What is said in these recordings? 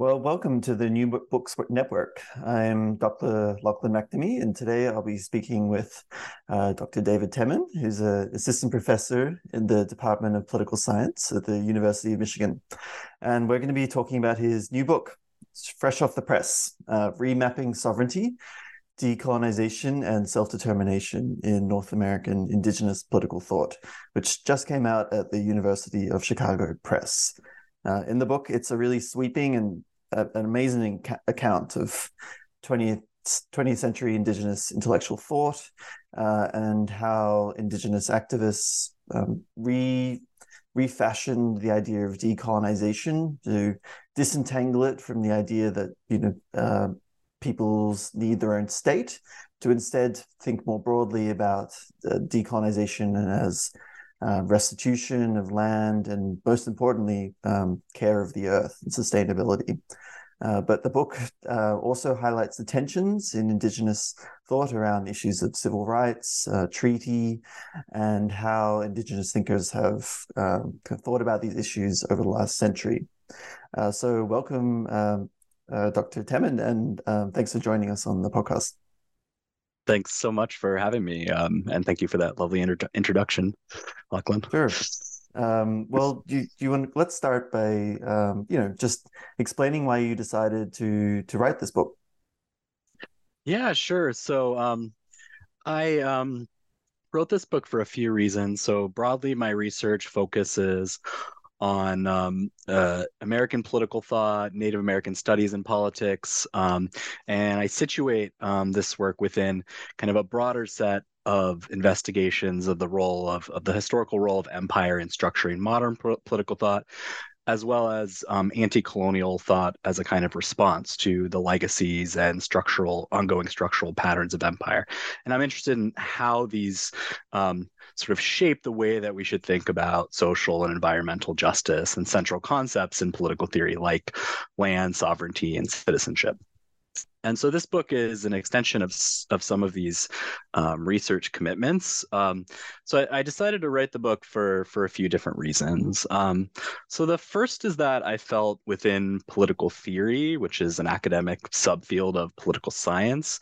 Well, welcome to the New Books Network. I'm Dr. Lachlan McNamee, and today I'll be speaking with uh, Dr. David Temin, who's an assistant professor in the Department of Political Science at the University of Michigan. And we're going to be talking about his new book, fresh off the press uh, Remapping Sovereignty, Decolonization, and Self Determination in North American Indigenous Political Thought, which just came out at the University of Chicago Press. Uh, in the book, it's a really sweeping and a, an amazing account of 20th 20th century indigenous intellectual thought uh, and how indigenous activists um, re refashioned the idea of decolonization to disentangle it from the idea that you know uh, peoples need their own state to instead think more broadly about uh, decolonization as restitution of land, and most importantly, um, care of the earth and sustainability. Uh, but the book uh, also highlights the tensions in Indigenous thought around issues of civil rights, uh, treaty, and how Indigenous thinkers have um, thought about these issues over the last century. Uh, so, welcome, um, uh, Dr. Temin, and um, thanks for joining us on the podcast. Thanks so much for having me, um, and thank you for that lovely inter- introduction, Lachlan. Sure. Um, well, you you want let's start by um, you know just explaining why you decided to to write this book. Yeah, sure. So um, I um, wrote this book for a few reasons. So broadly, my research focuses on um, uh, American political thought, Native American studies and politics, um, and I situate um, this work within kind of a broader set of investigations of the role of, of the historical role of empire in structuring modern political thought, as well as um, anti-colonial thought as a kind of response to the legacies and structural, ongoing structural patterns of empire. And I'm interested in how these um, sort of shape the way that we should think about social and environmental justice and central concepts in political theory like land sovereignty and citizenship. And so this book is an extension of, of some of these um, research commitments. Um, so I, I, decided to write the book for, for a few different reasons. Um, so the first is that I felt within political theory, which is an academic subfield of political science,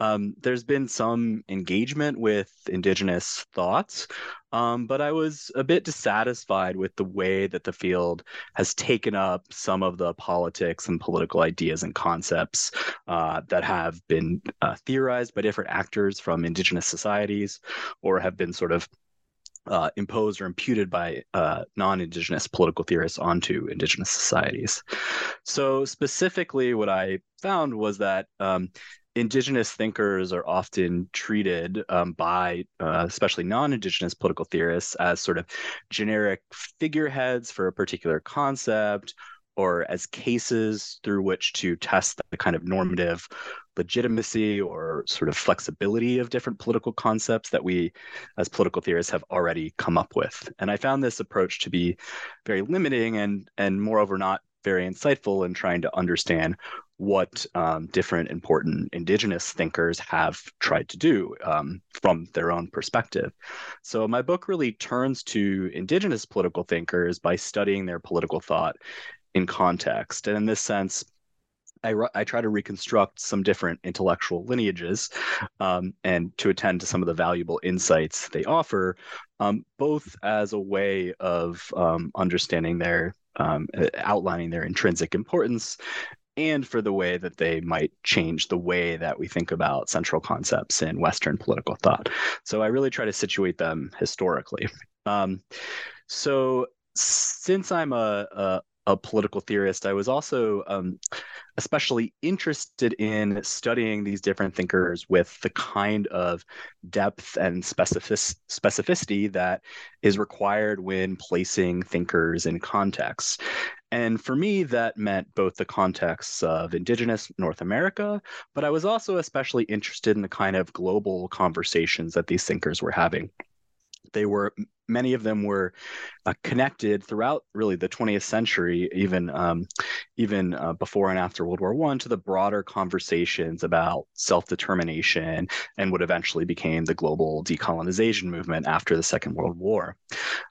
um, there's been some engagement with indigenous thoughts, um, but I was a bit dissatisfied with the way that the field has taken up some of the politics and political ideas and concepts uh, that have been uh, theorized by different actors from indigenous societies or have been sort of uh, imposed or imputed by uh, non-indigenous political theorists onto indigenous societies. So specifically, what I found was that um, indigenous thinkers are often treated um, by uh, especially non-indigenous political theorists as sort of generic figureheads for a particular concept or as cases through which to test the kind of normative legitimacy or sort of flexibility of different political concepts that we as political theorists have already come up with. And i found this approach to be very limiting and and moreover not very insightful in trying to understand what um, different important indigenous thinkers have tried to do um, from their own perspective. So, my book really turns to indigenous political thinkers by studying their political thought in context. And in this sense, I, I try to reconstruct some different intellectual lineages um, and to attend to some of the valuable insights they offer, um, both as a way of um, understanding their um, outlining their intrinsic importance and for the way that they might change the way that we think about central concepts in Western political thought. So I really try to situate them historically. Um, so since I'm a, a, a political theorist, I was also um, especially interested in studying these different thinkers with the kind of depth and specific- specificity that is required when placing thinkers in context. And for me, that meant both the contexts of Indigenous North America, but I was also especially interested in the kind of global conversations that these thinkers were having they were many of them were uh, connected throughout really the 20th century, even um, even uh, before and after World War One, to the broader conversations about self-determination and what eventually became the global decolonization movement after the Second World War.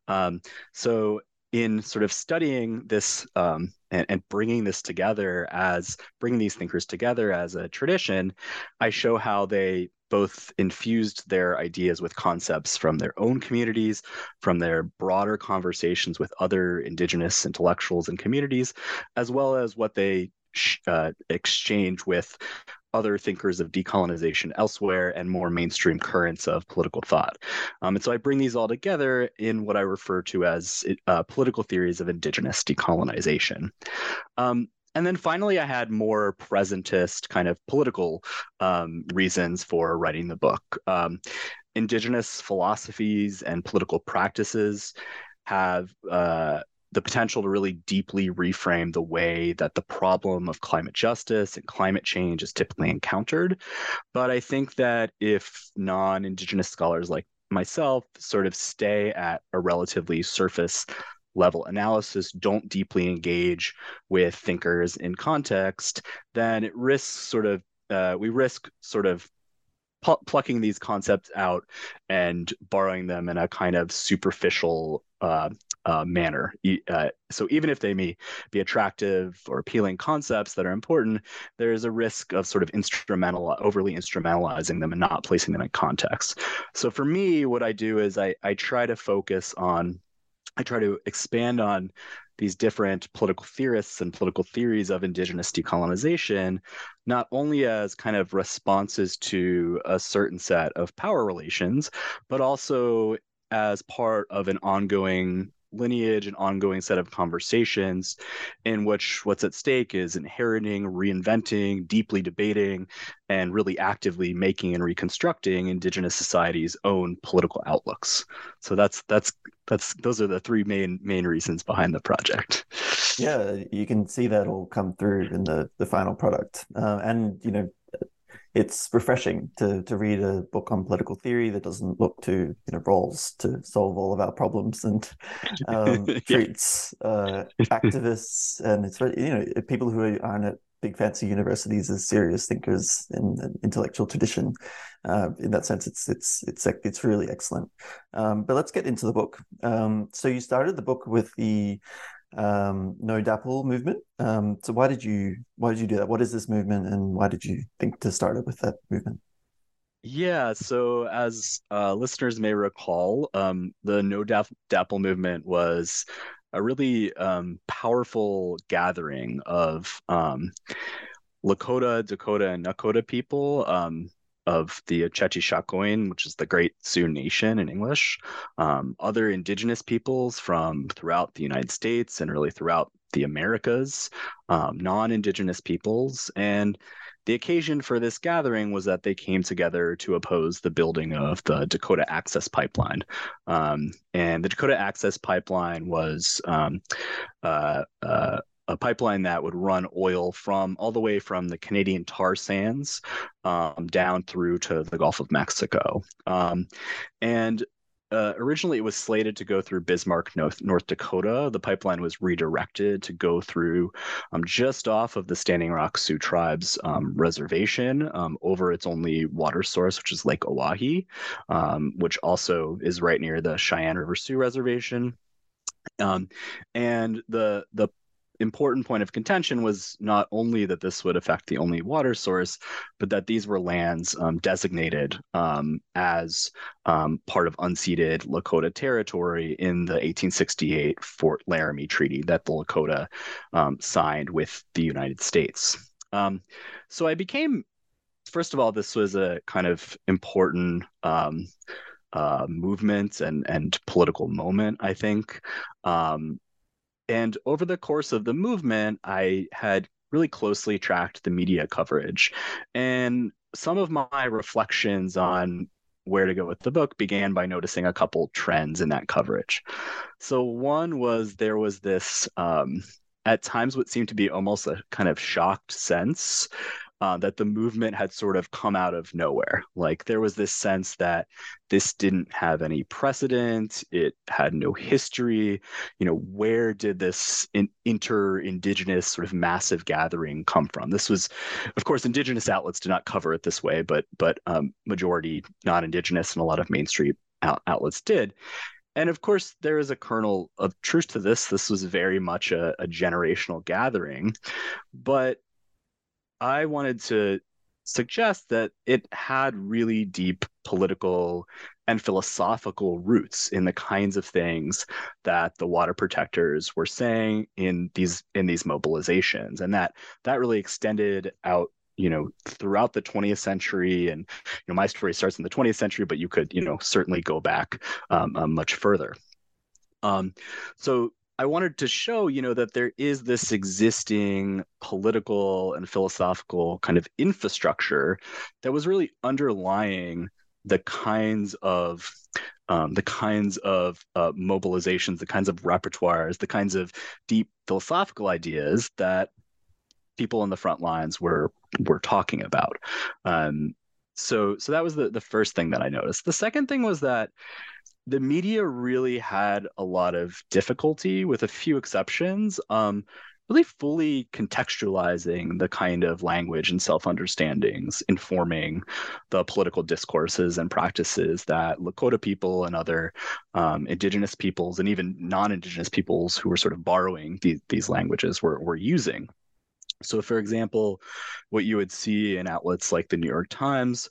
Um, so in sort of studying this um, and, and, bringing this together as bringing these thinkers together as a tradition, I show how they both infused their ideas with concepts from their own communities, from their broader conversations with other Indigenous intellectuals and communities, as well as what they uh, exchange with other thinkers of decolonization elsewhere and more mainstream currents of political thought. Um, and so I bring these all together in what I refer to as uh, political theories of indigenous decolonization. Um, and then finally, I had more presentist kind of political um, reasons for writing the book. Um, indigenous philosophies and political practices have uh, the potential to really deeply reframe the way that the problem of climate justice and climate change is typically encountered. But I think that if non Indigenous scholars like myself sort of stay at a relatively surface level analysis don't deeply engage with thinkers in context, then it risks sort of uh, we risk sort of plucking these concepts out and borrowing them in a kind of superficial uh, uh, manner. Uh, so even if they may be attractive or appealing concepts that are important, there is a risk of sort of instrumental, overly instrumentalizing them and not placing them in context. So for me, what I do is I, I try to focus on I try to expand on these different political theorists and political theories of indigenous decolonization, not only as kind of responses to a certain set of power relations, but also as part of an ongoing lineage, an ongoing set of conversations in which what's at stake is inheriting, reinventing, deeply debating, and really actively making and reconstructing indigenous societies' own political outlooks. So that's that's that's those are the three main main reasons behind the project. Yeah, you can see that all come through in the the final product, uh, and you know it's refreshing to to read a book on political theory that doesn't look to you know Rawls to solve all of our problems and um, treats uh, activists and it's very you know people who aren't at big fancy universities as serious thinkers in an intellectual tradition. Uh, in that sense, it's it's it's it's really excellent. Um, but let's get into the book. Um, so you started the book with the um, No DAPL movement. Um, so why did you why did you do that? What is this movement, and why did you think to start it with that movement? Yeah, so as uh, listeners may recall, um, the No DAPL movement was a really um, powerful gathering of um, Lakota, Dakota, and Nakota people um, of the Oceti Sakowin, which is the Great Sioux Nation in English, um, other indigenous peoples from throughout the United States and really throughout the Americas, um, non indigenous peoples. And the occasion for this gathering was that they came together to oppose the building of the Dakota Access Pipeline. Um, and the Dakota Access Pipeline was um, uh, uh, a pipeline that would run oil from all the way from the Canadian tar sands um, down through to the Gulf of Mexico. Um, and uh, originally it was slated to go through Bismarck, North, North Dakota. The pipeline was redirected to go through um, just off of the Standing Rock Sioux Tribe's um, reservation um, over its only water source, which is Lake Oahe, um, which also is right near the Cheyenne River Sioux Reservation. Um, and the the important point of contention was not only that this would affect the only water source, but that these were lands um, designated um, as um, part of unceded Lakota territory in the 1868 Fort Laramie Treaty that the Lakota um, signed with the United States. Um, so I became, first of all, this was a kind of important um, uh, movement and and political moment, I think. Um, and over the course of the movement, I had really closely tracked the media coverage, and some of my reflections on where to go with the book began by noticing a couple trends in that coverage. So one was there was this um, at times what seemed to be almost a kind of shocked sense uh, that the movement had sort of come out of nowhere. Like there was this sense that this didn't have any precedent, it had no history. You know, where did this in- inter-indigenous sort of massive gathering come from? This was, of course, indigenous outlets did not cover it this way, but but um, majority non-indigenous and a lot of mainstream out- outlets did. And of course, there is a kernel of truth to this. This was very much a, a generational gathering, but I wanted to suggest that it had really deep political and philosophical roots in the kinds of things that the water protectors were saying in these in these mobilizations and that that really extended out you know throughout the 20th century. And you know my story starts in the 20th century but you could you know certainly go back um, uh, much further. Um, so I wanted to show, you know, that there is this existing political and philosophical kind of infrastructure that was really underlying the kinds of um, the kinds of uh, mobilizations, the kinds of repertoires, the kinds of deep philosophical ideas that people in the front lines were were talking about. Um, so so that was the the first thing that I noticed. The second thing was that the media really had a lot of difficulty, with a few exceptions, um, really fully contextualizing the kind of language and self understandings informing the political discourses and practices that Lakota people and other um, indigenous peoples and even non indigenous peoples who were sort of borrowing these, these languages were, were using. So, for example, what you would see in outlets like the New York Times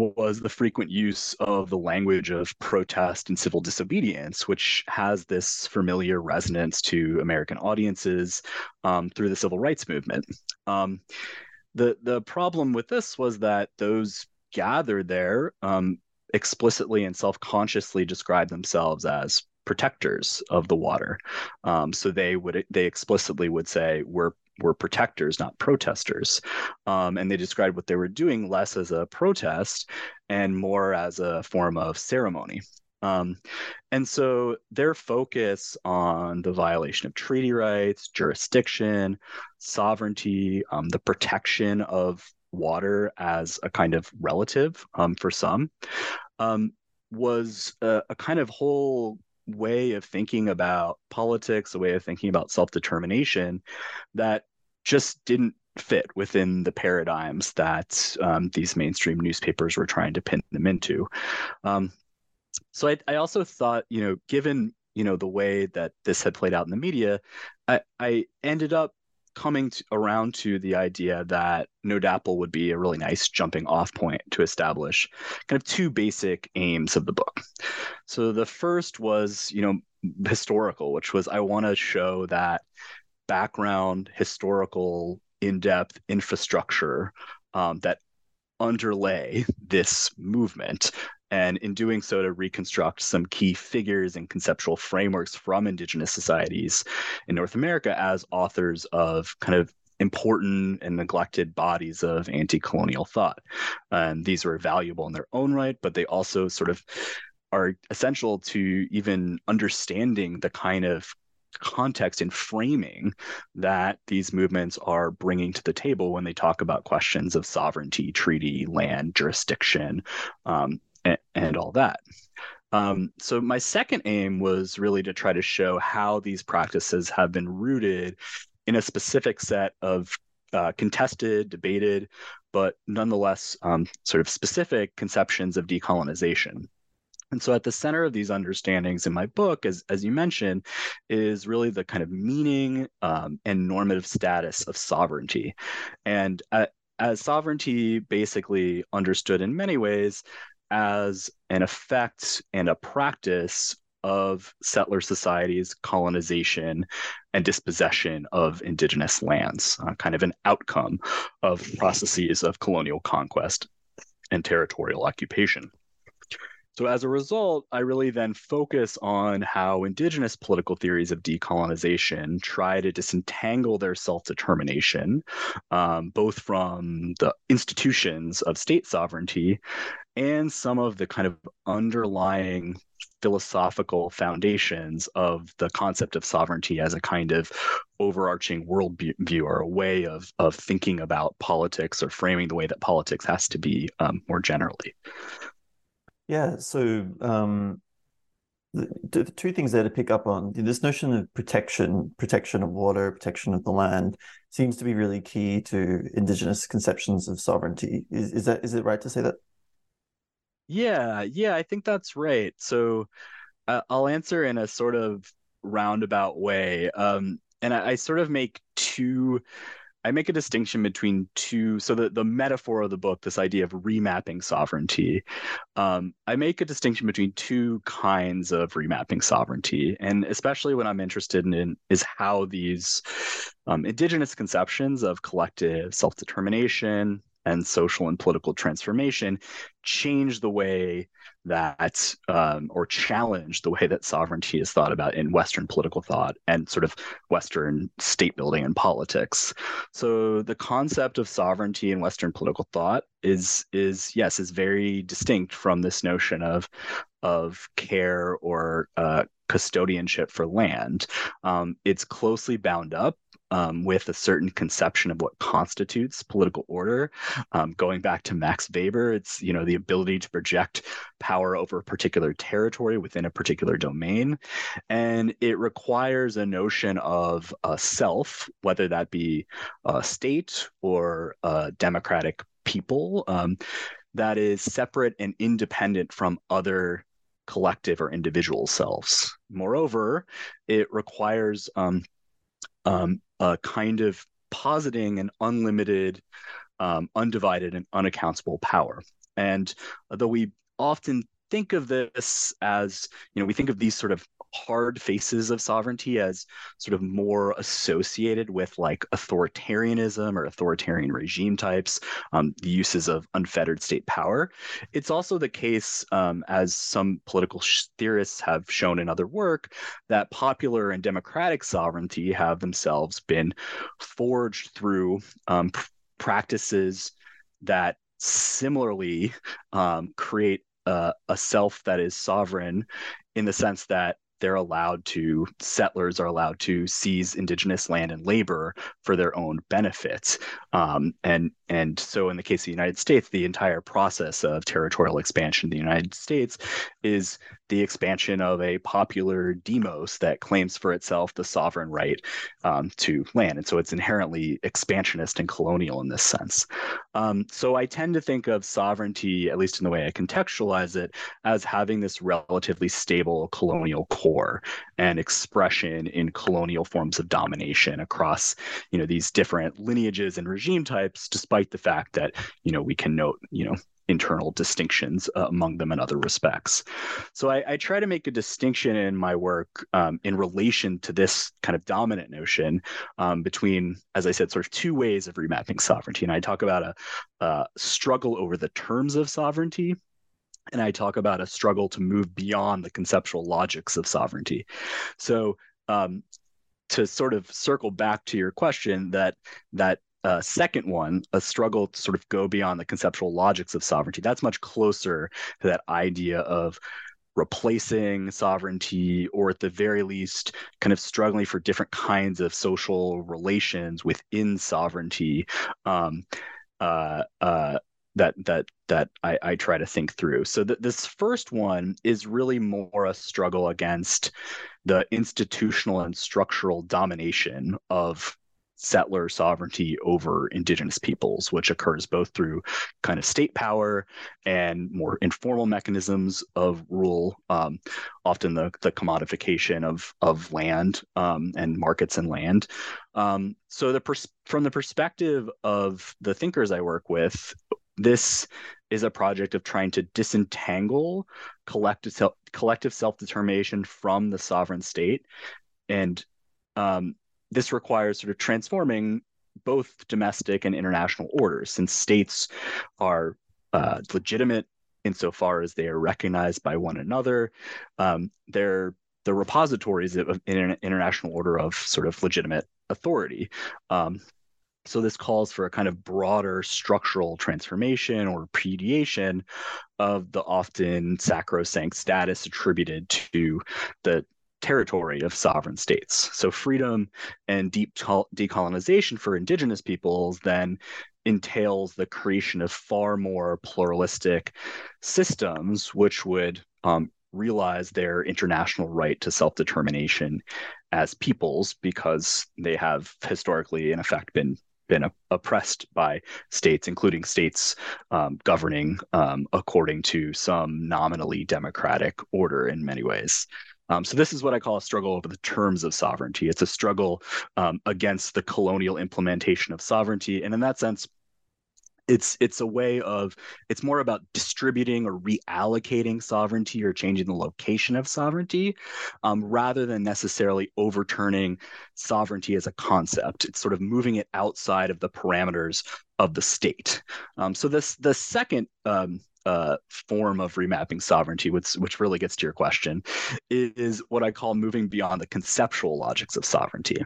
was the frequent use of the language of protest and civil disobedience, which has this familiar resonance to American audiences um, through the civil rights movement. Um, the the problem with this was that those gathered there um, explicitly and self consciously described themselves as protectors of the water. Um, so they would they explicitly would say we're were protectors, not protesters. Um, and they described what they were doing less as a protest and more as a form of ceremony. Um, and so their focus on the violation of treaty rights, jurisdiction, sovereignty, um, the protection of water as a kind of relative um, for some um, was a, a kind of whole way of thinking about politics, a way of thinking about self determination that just didn't fit within the paradigms that um, these mainstream newspapers were trying to pin them into. Um, so I, I also thought, you know, given you know the way that this had played out in the media, I, I ended up coming to, around to the idea that No DAPL would be a really nice jumping off point to establish kind of two basic aims of the book. So the first was, you know, historical, which was I want to show that background, historical, in depth infrastructure um, that underlay this movement. And in doing so, to reconstruct some key figures and conceptual frameworks from Indigenous societies in North America as authors of kind of important and neglected bodies of anti colonial thought. And these were valuable in their own right, but they also sort of are essential to even understanding the kind of context and framing that these movements are bringing to the table when they talk about questions of sovereignty, treaty, land, jurisdiction, um, and, all that. Um, so, my second aim was really to try to show how these practices have been rooted in a specific set of uh, contested, debated, but nonetheless um, sort of specific conceptions of decolonization. And so, at the center of these understandings in my book, as, as you mentioned, is really the kind of meaning um, and normative status of sovereignty. And uh, as sovereignty basically understood in many ways as an effect and a practice of settler societies' colonization and dispossession of indigenous lands, uh, kind of an outcome of processes of colonial conquest and territorial occupation. So, as a result, I really then focus on how indigenous political theories of decolonization try to disentangle their self determination, um, both from the institutions of state sovereignty and some of the kind of underlying philosophical foundations of the concept of sovereignty as a kind of overarching worldview or a way of of thinking about politics or framing the way that politics has to be um, more generally. Yeah, so um, the, the, two things there to pick up on this notion of protection, protection of water, protection of the land, seems to be really key to indigenous conceptions of sovereignty. Is, is that is it right to say that? Yeah, yeah, I think that's right. So uh, I'll answer in a sort of roundabout way, um, and I, I sort of make two I make a distinction between two. So the, the metaphor of the book, this idea of remapping sovereignty, um, I make a distinction between two kinds of remapping sovereignty, and especially what I'm interested in is how these um, indigenous conceptions of collective self determination and social and political transformation change the way that um, or challenge the way that sovereignty is thought about in Western political thought and sort of Western state building and politics. So the concept of sovereignty in Western political thought is is yes is very distinct from this notion of of care or uh, custodianship for land. Um, it's closely bound up um, with a certain conception of what constitutes political order. Um, going back to Max Weber, it's you know the ability to project power over a particular territory within a particular domain, and it requires a notion of a self, whether that be a state or a democratic people, um, that is separate and independent from other collective or individual selves. Moreover, it requires um, um, a kind of positing an unlimited, um, undivided, and unaccountable power. And though we often think of this as, you know, we think of these sort of hard faces of sovereignty as sort of more associated with like authoritarianism or authoritarian regime types, um, the uses of unfettered state power. It's also the case, um, as some political theorists have shown in other work, that popular and democratic sovereignty have themselves been forged through um, practices that similarly um, create uh, a self that is sovereign in the sense that they're allowed to settlers are allowed to seize indigenous land and labor for their own benefits. Um, and and so in the case of the united states the entire process of territorial expansion in the united states is the expansion of a popular demos that claims for itself the sovereign right um, to land. And so it's inherently expansionist and colonial in this sense. Um, so i tend to think of sovereignty at least in the way i contextualize it as having this relatively stable colonial core and expression in colonial forms of domination across you know these different lineages and regime types despite the fact that you know we can note you know internal distinctions uh, among them in other respects. So I, I, try to make a distinction in my work um, in relation to this kind of dominant notion um, between, as I said, sort of two ways of remapping sovereignty. And I talk about a, a struggle over the terms of sovereignty and I talk about a struggle to move beyond the conceptual logics of sovereignty. So, um, to sort of circle back to your question, that that uh, second one, a struggle to sort of go beyond the conceptual logics of sovereignty, that's much closer to that idea of replacing sovereignty or at the very least kind of struggling for different kinds of social relations within sovereignty um, uh, uh, that that that I, I try to think through. So this first one is really more a struggle against the institutional and structural domination of settler sovereignty over indigenous peoples, which occurs both through kind of state power and more informal mechanisms of rule, um, often the, the commodification of, of land um, and markets and land. Um, so the pers- from the perspective of the thinkers I work with, this is a project of trying to disentangle collective self, collective self-determination from the sovereign state and um, this requires sort of transforming both domestic and international orders since states are uh, legitimate insofar as they are recognized by one another. Um, they're the repositories of an international order of sort of legitimate authority. Um, so this calls for a kind of broader structural transformation or repudiation of the often sacrosanct status attributed to the territory of sovereign states. So freedom and deep decolonization for indigenous peoples then entails the creation of far more pluralistic systems, which would um, realize their international right to self-determination as peoples because they have historically in effect been been oppressed by states, including states um, governing um, according to some nominally democratic order in many ways. Um, so this is what I call a struggle over the terms of sovereignty. It's a struggle um, against the colonial implementation of sovereignty, and in that sense, it's it's a way of it's more about distributing or reallocating sovereignty or changing the location of sovereignty um, rather than necessarily overturning sovereignty as a concept. It's sort of moving it outside of the parameters of the state. Um, so this the second um, uh, form of remapping sovereignty, which which really gets to your question, is what I call moving beyond the conceptual logics of sovereignty,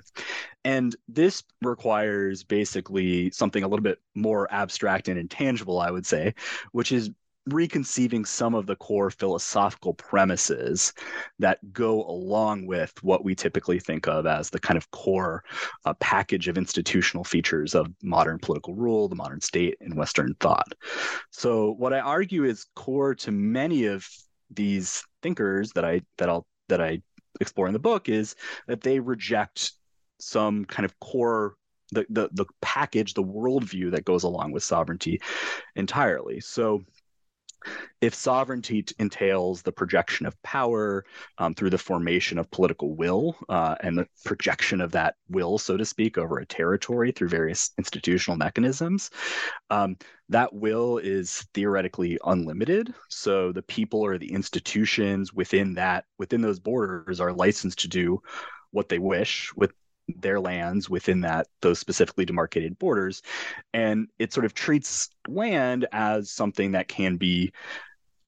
and this requires basically something a little bit more abstract and intangible, I would say, which is reconceiving some of the core philosophical premises that go along with what we typically think of as the kind of core uh, package of institutional features of modern political rule, the modern state, and Western thought. So, what I argue is core to many of these thinkers that I that I'll that I explore in the book is that they reject some kind of core the the the package, the worldview that goes along with sovereignty entirely. So if sovereignty entails the projection of power um, through the formation of political will uh, and the projection of that will, so to speak, over a territory through various institutional mechanisms, um, that will is theoretically unlimited. So the people or the institutions within that within those borders are licensed to do what they wish with their lands within that those specifically demarcated borders. And it sort of treats land as something that can be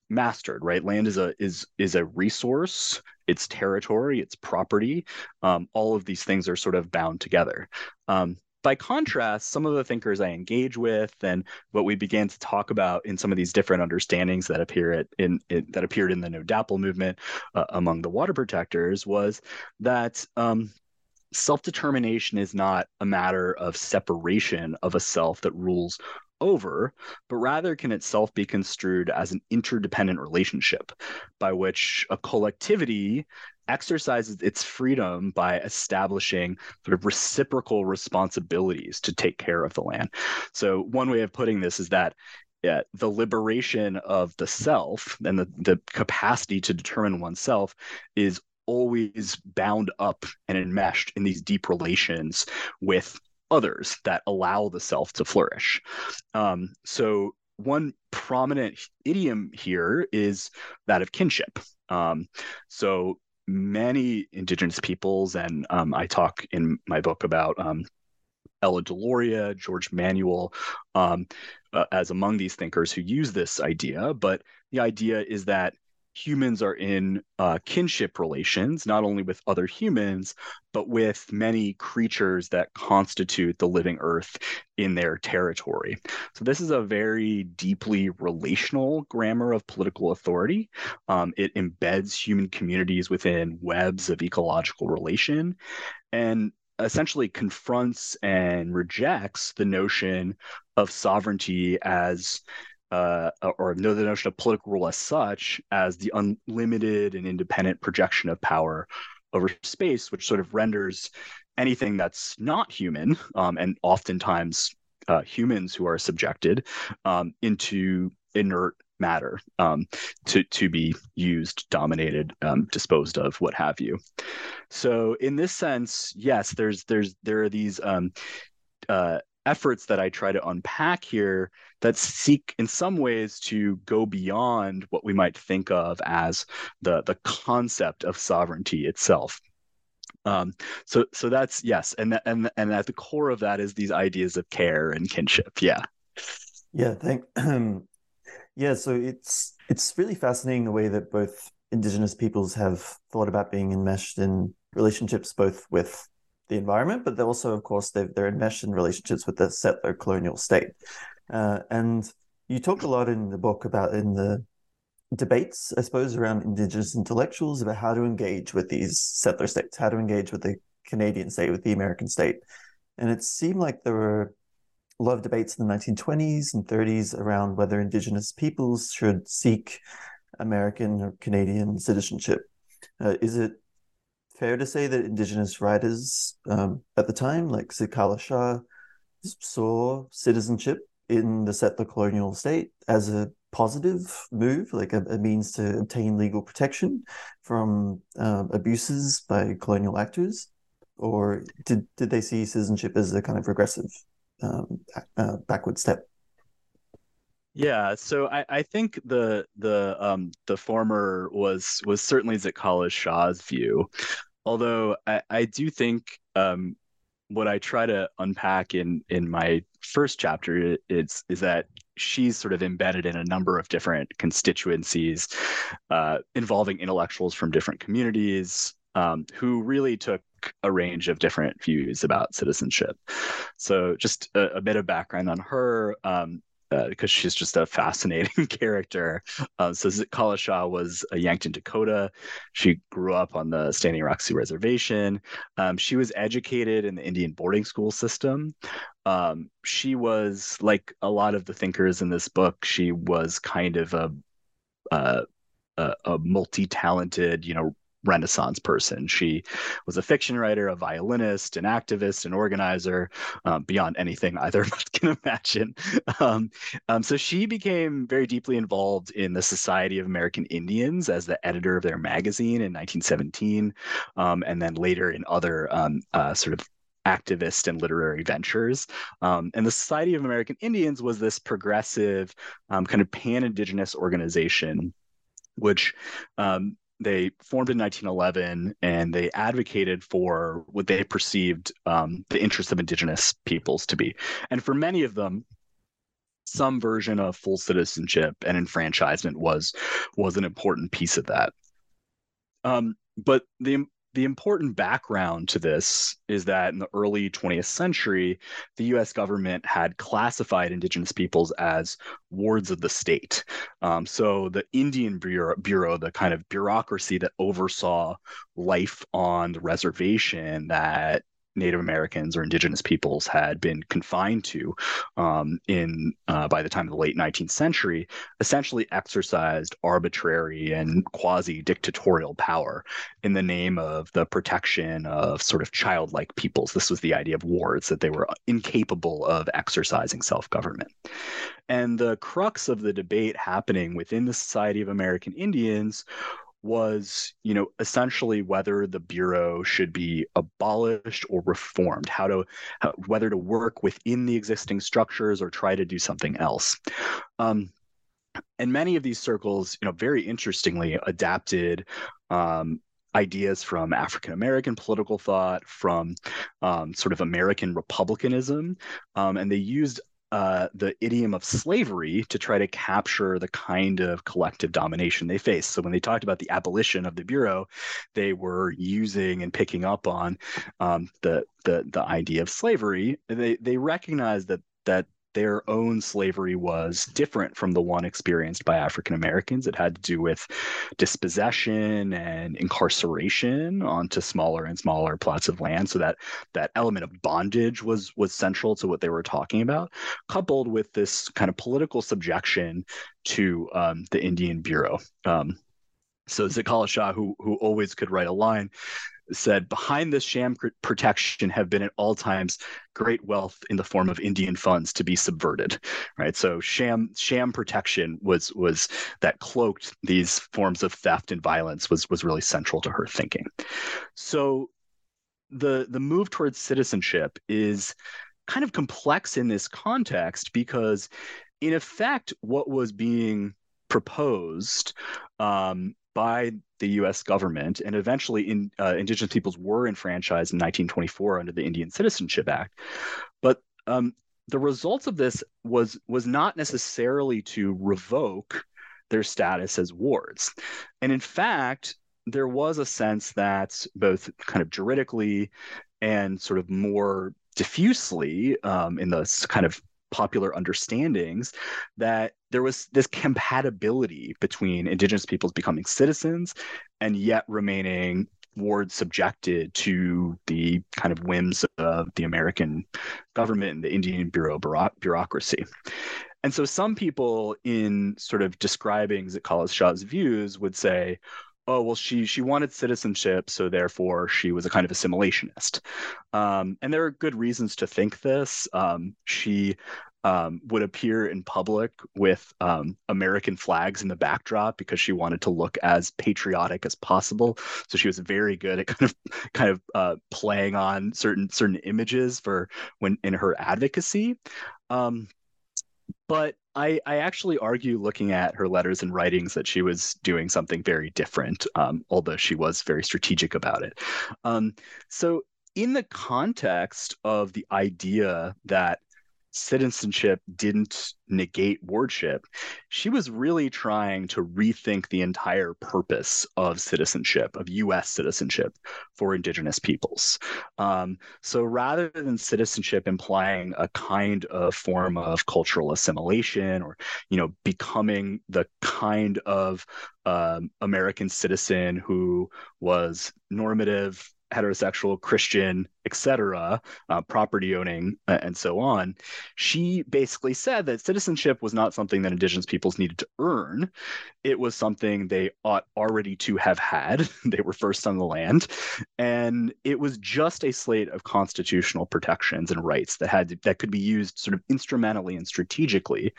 mastered right? Land is a is is a resource it's territory it's property. Um, all of these things are sort of bound together. Um, by contrast some of the thinkers i engage with and what we began to talk about in some of these different understandings that appear at, in, in that appeared in the No DAPL movement uh, among the water protectors was that um, self determination is not a matter of separation of a self that rules over, but rather can itself be construed as an interdependent relationship by which a collectivity exercises its freedom by establishing sort of reciprocal responsibilities to take care of the land. So, one way of putting this is that yeah, the liberation of the self and the, the capacity to determine oneself is always bound up and enmeshed in these deep relations with others that allow the self to flourish. Um, so, one prominent idiom here is that of kinship. Um, so, many indigenous peoples, and um, I talk in my book about um, Ella Deloria, George Manuel, um, uh, as among these thinkers who use this idea. But the idea is that humans are in uh, kinship relations, not only with other humans, but with many creatures that constitute the living earth in their territory. So, this is a very deeply relational grammar of political authority. Um, it embeds human communities within webs of ecological relation and essentially confronts and rejects the notion of sovereignty as uh, or know the notion of political rule as such as the unlimited and independent projection of power over space, which sort of renders anything that's not human, um, and oftentimes uh, humans who are subjected um, into inert matter um, to to be used, dominated, um, disposed of, what have you. So in this sense, yes, there's there's there are these um, uh, efforts that I try to unpack here that seek in some ways to go beyond what we might think of as the the concept of sovereignty itself. Um, so so that's yes, and and and at the core of that is these ideas of care and kinship. Yeah. Yeah, thank Yeah, so it's it's really fascinating the way that both indigenous peoples have thought about being enmeshed in relationships both with the environment, but they're also, of course, they're, they're enmeshed in relationships with the settler colonial state. Uh, and you talk a lot in the book about in the debates, I suppose, around indigenous intellectuals about how to engage with these settler states, how to engage with the Canadian state, with the American state. And it seemed like there were a lot of debates in the 1920s and 30s around whether Indigenous peoples should seek American or Canadian citizenship. Uh, is it fair to say that Indigenous writers um, at the time, like Zitkala-Ša, saw citizenship in the settler colonial state as a positive move, like a, a means to obtain legal protection from um, abuses by colonial actors? Or did, did they see citizenship as a kind of regressive um, uh, backward step. Yeah, so I, I think the the um, the former was was certainly Zitkala-Ša's view, although I, I do think um, what I try to unpack in in my first chapter is is that she's sort of embedded in a number of different constituencies uh, involving intellectuals from different communities um, who really took a range of different views about citizenship. So, just a, a bit of background on her. Um, uh, because she's just a fascinating character. Uh, so Zitkala-Ša was a Yankton Dakota. She grew up on the Standing Rock Sioux Reservation. Um, she was educated in the Indian boarding school system. Um, she was like a lot of the thinkers in this book. She was kind of a a, a multi-talented, you know, Renaissance person. She was a fiction writer, a violinist, an activist, an organizer, um, beyond anything either of us can imagine. Um, um, so she became very deeply involved in the Society of American Indians as the editor of their magazine in 1917, um, and then later in other um, uh, sort of activist and literary ventures. Um, and the Society of American Indians was this progressive, um, kind of pan Indigenous organization, which um, they formed in 1911 and they advocated for what they perceived um, the interests of indigenous peoples to be. And for many of them some version of full citizenship and enfranchisement was was an important piece of that. Um, but the the important background to this is that in the early 20th century, the US government had classified indigenous peoples as wards of the state. Um, so the Indian Bureau, Bureau, the kind of bureaucracy that oversaw life on the reservation that Native Americans or indigenous peoples had been confined to um, in uh, by the time of the late 19th century, essentially exercised arbitrary and quasi dictatorial power in the name of the protection of sort of childlike peoples. This was the idea of wards that they were incapable of exercising self government. And the crux of the debate happening within the Society of American Indians was, you know, essentially whether the bureau should be abolished or reformed, how to how, whether to work within the existing structures or try to do something else. Um, and many of these circles, you know, very interestingly adapted um, ideas from African American political thought, from um, sort of American republicanism, um, and they used uh, the idiom of slavery to try to capture the kind of collective domination they face. So when they talked about the abolition of the bureau, they were using and picking up on um, the the the idea of slavery. They they recognized that that their own slavery was different from the one experienced by African Americans. It had to do with dispossession and incarceration onto smaller and smaller plots of land. So that that element of bondage was was central to what they were talking about, coupled with this kind of political subjection to um, the Indian Bureau. Um, so Zitkala-Ša, who who always could write a line, said behind this sham protection have been at all times great wealth in the form of Indian funds to be subverted, right? So sham sham protection was was that cloaked these forms of theft and violence was was really central to her thinking. So the the move towards citizenship is kind of complex in this context because in effect what was being proposed um, by the U.S. government, and eventually in, uh, indigenous peoples were enfranchised in 1924 under the Indian Citizenship Act. But um, the results of this was was not necessarily to revoke their status as wards, and in fact, there was a sense that both kind of juridically and sort of more diffusely um, in the kind of popular understandings that there was this compatibility between indigenous peoples becoming citizens and yet remaining wards subjected to the kind of whims of the American government and the Indian Bureau bureaucracy. And so some people in sort of describing Zitkala-Ša's views would say, oh well she she wanted citizenship so therefore she was a kind of assimilationist um, and there are good reasons to think this um, she um, would appear in public with um, American flags in the backdrop because she wanted to look as patriotic as possible. So she was very good at kind of kind of uh, playing on certain certain images for when in her advocacy. Um, but I, I actually argue looking at her letters and writings that she was doing something very different, um, although she was very strategic about it. Um, so, in the context of the idea that citizenship didn't negate wardship, she was really trying to rethink the entire purpose of citizenship, of US citizenship for Indigenous peoples. Um, so rather than citizenship implying a kind of form of cultural assimilation or, you know, becoming the kind of um, American citizen who was normative, heterosexual, Christian, etc., uh, property owning, uh, and so on, she basically said that citizenship was not something that Indigenous peoples needed to earn. It was something they ought already to have had. they were first on the land, and it was just a slate of constitutional protections and rights that had that could be used sort of instrumentally and strategically.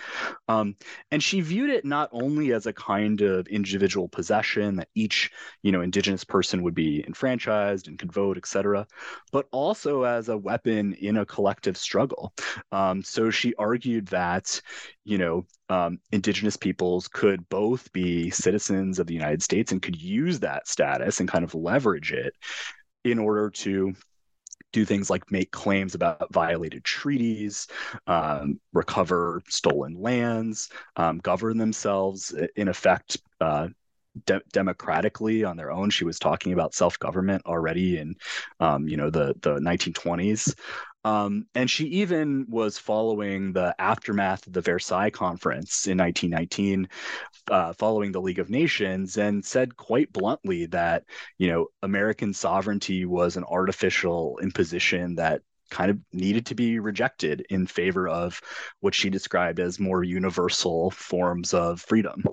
Um, and she viewed it not only as a kind of individual possession that each you know Indigenous person would be enfranchised and could vote, etc., but also as a weapon in a collective struggle. Um, so she argued that, you know, um, indigenous peoples could both be citizens of the United States and could use that status and kind of leverage it in order to do things like make claims about violated treaties, um, recover stolen lands, um, govern themselves, in effect, uh, de- democratically on their own. She was talking about self government already in, um, you know, the the 1920s. Um, and she even was following the aftermath of the Versailles Conference in 1919, uh, following the League of Nations, and said quite bluntly that you know American sovereignty was an artificial imposition that kind of needed to be rejected in favor of what she described as more universal forms of freedom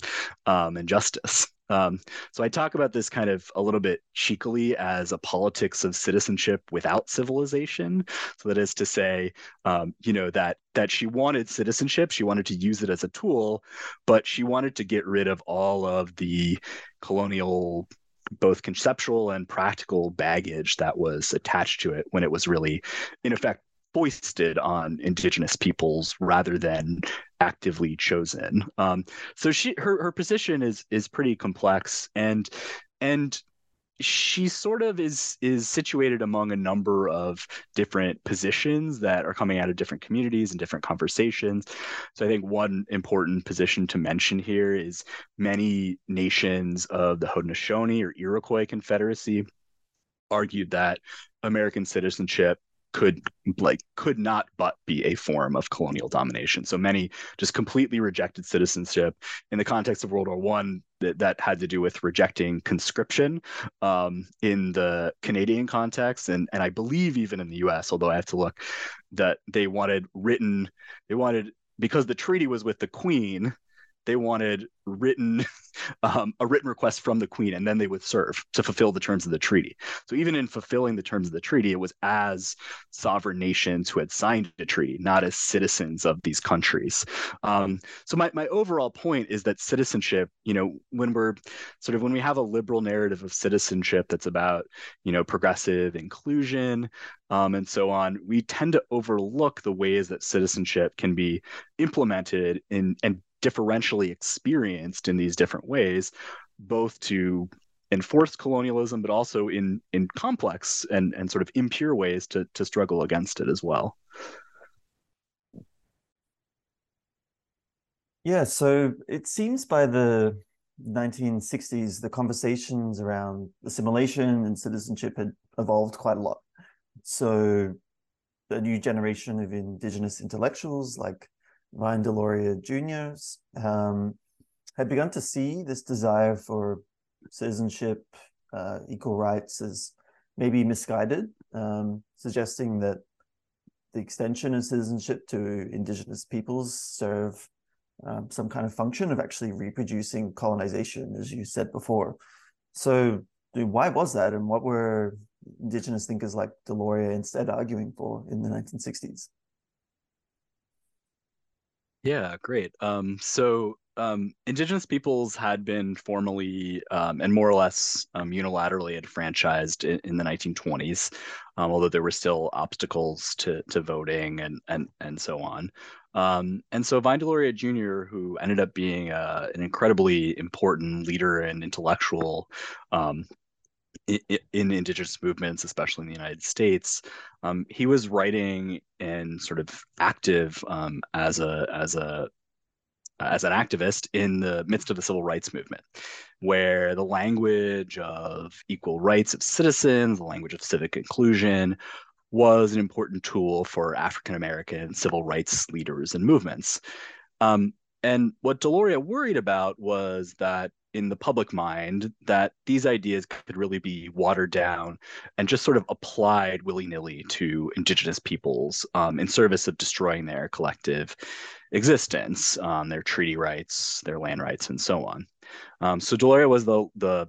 um, and justice. Um, so I talk about this kind of a little bit cheekily as a politics of citizenship without civilization. So that is to say, um, you know, that that she wanted citizenship, she wanted to use it as a tool, but she wanted to get rid of all of the colonial both conceptual and practical baggage that was attached to it when it was really in effect foisted on indigenous peoples rather than actively chosen. Um, so she her her position is is pretty complex and and she sort of is is situated among a number of different positions that are coming out of different communities and different conversations. So I think one important position to mention here is many nations of the Haudenosaunee or Iroquois Confederacy argued that American citizenship could like could not but be a form of colonial domination. So many just completely rejected citizenship in the context of World War One. That that had to do with rejecting conscription um, in the Canadian context, and and I believe even in the U.S. Although I have to look, that they wanted written, they wanted because the treaty was with the Queen they wanted written um, a written request from the queen, and then they would serve to fulfill the terms of the treaty. So even in fulfilling the terms of the treaty, it was as sovereign nations who had signed the treaty, not as citizens of these countries. Um, so my my overall point is that citizenship, you know, when we're sort of when we have a liberal narrative of citizenship that's about you know progressive inclusion um, and so on, we tend to overlook the ways that citizenship can be implemented in and differentially experienced in these different ways, both to enforce colonialism, but also in in complex and and sort of impure ways to to struggle against it as well. Yeah, so it seems by the 1960s, the conversations around assimilation and citizenship had evolved quite a lot. So the new generation of indigenous intellectuals like Vine Deloria Jr. Um, had begun to see this desire for citizenship, uh, equal rights as maybe misguided, um, suggesting that the extension of citizenship to indigenous peoples serve um, some kind of function of actually reproducing colonization, as you said before. So, why was that, and what were indigenous thinkers like Deloria instead arguing for in the 1960s? Yeah, great. Um, so um, indigenous peoples had been formally um, and more or less um, unilaterally enfranchised in, in the 1920s, um, although there were still obstacles to, to voting and, and, and so on. Um, and so Vine Deloria Jr., who ended up being uh, an incredibly important leader and intellectual in, in, indigenous movements, especially in the United States, um, he was writing and sort of active um, as a as a as an activist in the midst of the civil rights movement, where the language of equal rights of citizens, the language of civic inclusion, was an important tool for African American civil rights leaders and movements. Um, and what Deloria worried about was that in the public mind that these ideas could really be watered down and just sort of applied willy-nilly to indigenous peoples um, in service of destroying their collective existence um, their treaty rights their land rights and so on. Um, so deloria was the the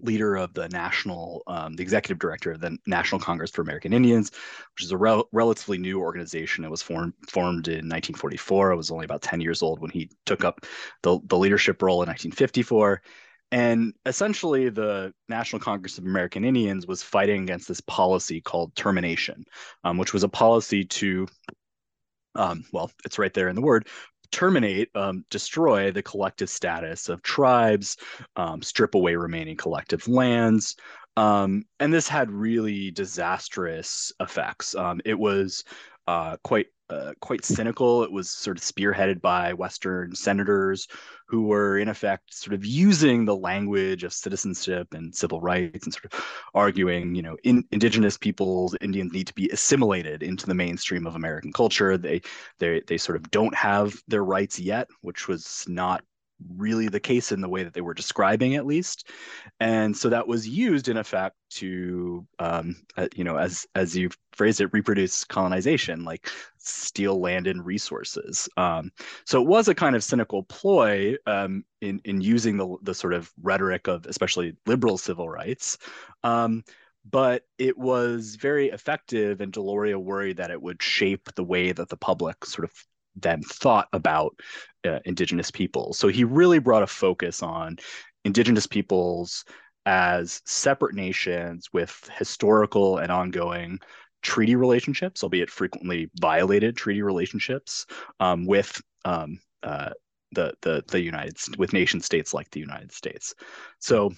leader of the national, um, the executive director of the National Congress for American Indians, which is a rel- relatively new organization. It was formed formed in 1944. I was only about 10 years old when he took up the, the leadership role in 1954. And essentially, the National Congress of American Indians was fighting against this policy called termination, um, which was a policy to um, well, it's right there in the word, terminate, um, destroy the collective status of tribes, um, strip away remaining collective lands. Um, and this had really disastrous effects. Um, it was uh, quite uh, quite cynical. It was sort of spearheaded by Western senators who were, in effect, sort of using the language of citizenship and civil rights and sort of arguing, you know, in, indigenous peoples, Indians need to be assimilated into the mainstream of American culture. They, they, they sort of don't have their rights yet, which was not really the case in the way that they were describing at least. And so that was used in effect to um, uh, you know as as you phrased it reproduce colonization like steal land and resources. Um, so it was a kind of cynical ploy um, in in using the the sort of rhetoric of especially liberal civil rights. Um, but it was very effective and Deloria worried that it would shape the way that the public sort of then thought about uh, indigenous peoples. So he really brought a focus on indigenous peoples as separate nations with historical and ongoing treaty relationships, albeit frequently violated treaty relationships um, with um, uh, the the the United with nation states like the United States. So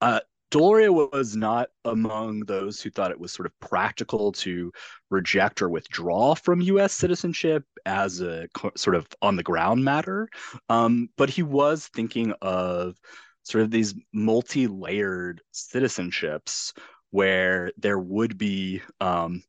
uh, Deloria was not among those who thought it was sort of practical to reject or withdraw from U.S. citizenship as a sort of on the ground matter, um, but he was thinking of sort of these multi-layered citizenships where there would be um,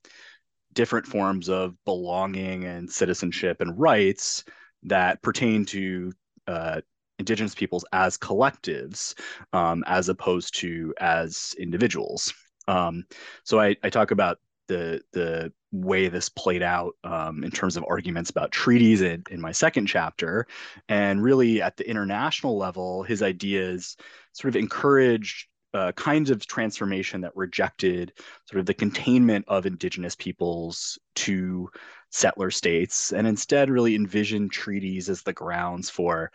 different forms of belonging and citizenship and rights that pertain to uh, indigenous peoples as collectives um, as opposed to as individuals. Um, so I, I, talk about the the way this played out um, in terms of arguments about treaties in, in my second chapter, and really at the international level, his ideas sort of encouraged uh, kinds of transformation that rejected sort of the containment of indigenous peoples to settler states and instead really envisioned treaties as the grounds for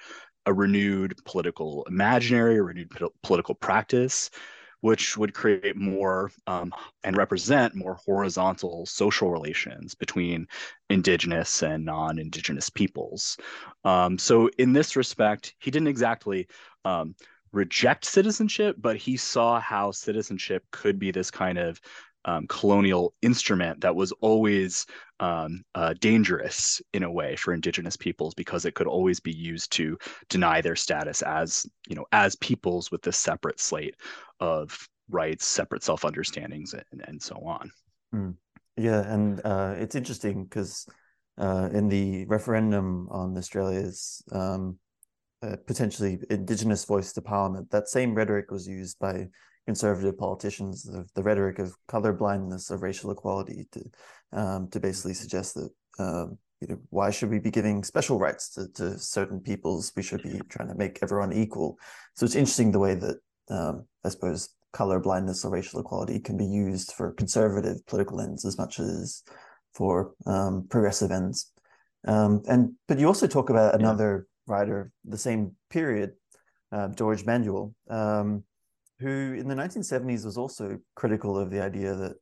a renewed political imaginary, a renewed political practice, which would create more um, and represent more horizontal social relations between indigenous and non-indigenous peoples. Um, so in this respect, he didn't exactly um, reject citizenship, but he saw how citizenship could be this kind of um, colonial instrument that was always um, uh, dangerous in a way for indigenous peoples because it could always be used to deny their status as you know as peoples with this separate slate of rights, separate self understandings, and, and so on. Mm. Yeah, and uh, it's interesting because uh, in the referendum on Australia's um, uh, potentially indigenous voice to parliament, that same rhetoric was used by conservative politicians, the, the rhetoric of color blindness, of racial equality, to um, to basically suggest that um, you know why should we be giving special rights to, to certain peoples? We should be trying to make everyone equal. So it's interesting the way that um, I suppose color blindness or racial equality can be used for conservative political ends as much as for um, progressive ends. Um, and but you also talk about another writer the same period, uh, George Manuel, um, who in the 1970s was also critical of the idea that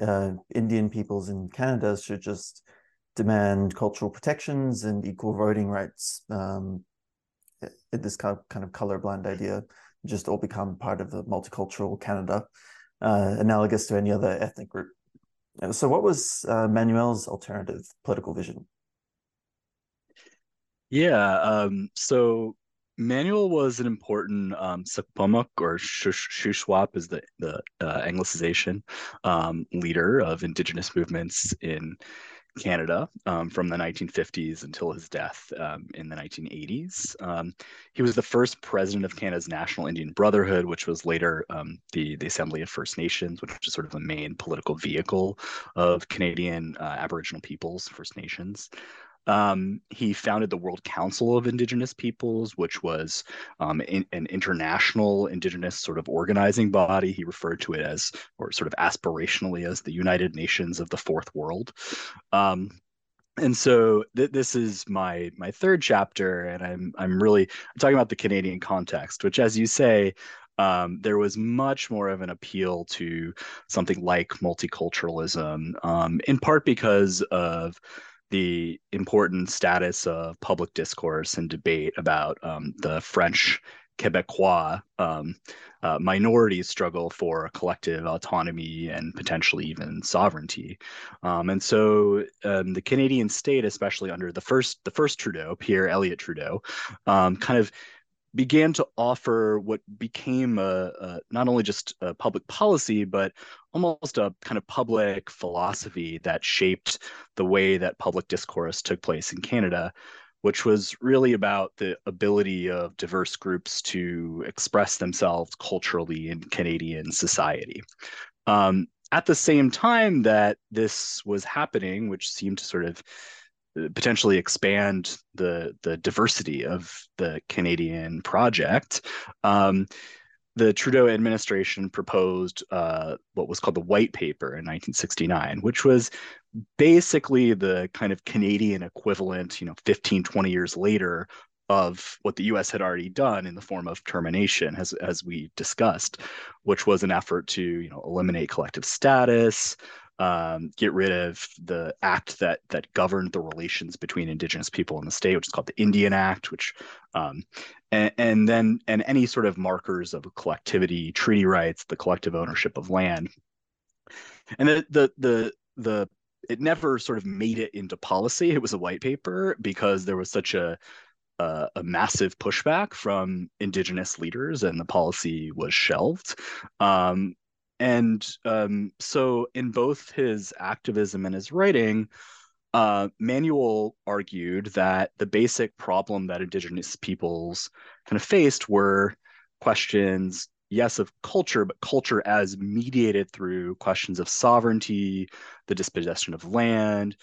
uh, Indian peoples in Canada should just demand cultural protections and equal voting rights. Um, this kind of, kind of colorblind idea just all become part of the multicultural Canada, uh, analogous to any other ethnic group. So, what was uh, Manuel's alternative political vision? Yeah, um, so Manuel was an important um, or Shuswap is the the uh, Anglicization um, leader of Indigenous movements in Canada um, from the 1950s until his death um, in the 1980s. Um, he was the first president of Canada's National Indian Brotherhood, which was later um, the, the Assembly of First Nations, which is sort of the main political vehicle of Canadian uh, Aboriginal peoples, First Nations. Um, he founded the World Council of Indigenous Peoples, which was um, in, an international Indigenous sort of organizing body. He referred to it as, or sort of aspirationally, as the United Nations of the Fourth World. Um, and so th- this is my my third chapter, and I'm I'm really talking about the Canadian context, which, as you say, um, there was much more of an appeal to something like multiculturalism, um, in part because of the important status of public discourse and debate about um, the French Quebecois um, uh, struggle for collective autonomy and potentially even sovereignty. Um, and so um, the Canadian state, especially under the first the first Trudeau, Pierre Elliott Trudeau, um, kind of began to offer what became a, a, not only just a public policy, but almost a kind of public philosophy that shaped the way that public discourse took place in Canada, which was really about the ability of diverse groups to express themselves culturally in Canadian society. Um, at the same time that this was happening, which seemed to sort of potentially expand the the diversity of the Canadian project. Um, the Trudeau administration proposed uh, what was called the White Paper in 1969, which was basically the kind of Canadian equivalent, you know, 15, 20 years later of what the US had already done in the form of termination, as, as we discussed, which was an effort to, you know, eliminate collective status, um, get rid of the act that that governed the relations between indigenous people in the state, which is called the Indian Act, which um, and, and, then and any sort of markers of collectivity, treaty rights, the collective ownership of land, and the the the the it never sort of made it into policy. It was a white paper because there was such a a, a massive pushback from indigenous leaders, and the policy was shelved. Um, and um, so in both his activism and his writing uh, manuel argued that the basic problem that indigenous peoples kind of faced were questions yes, of culture, but culture as mediated through questions of sovereignty, the dispossession of land,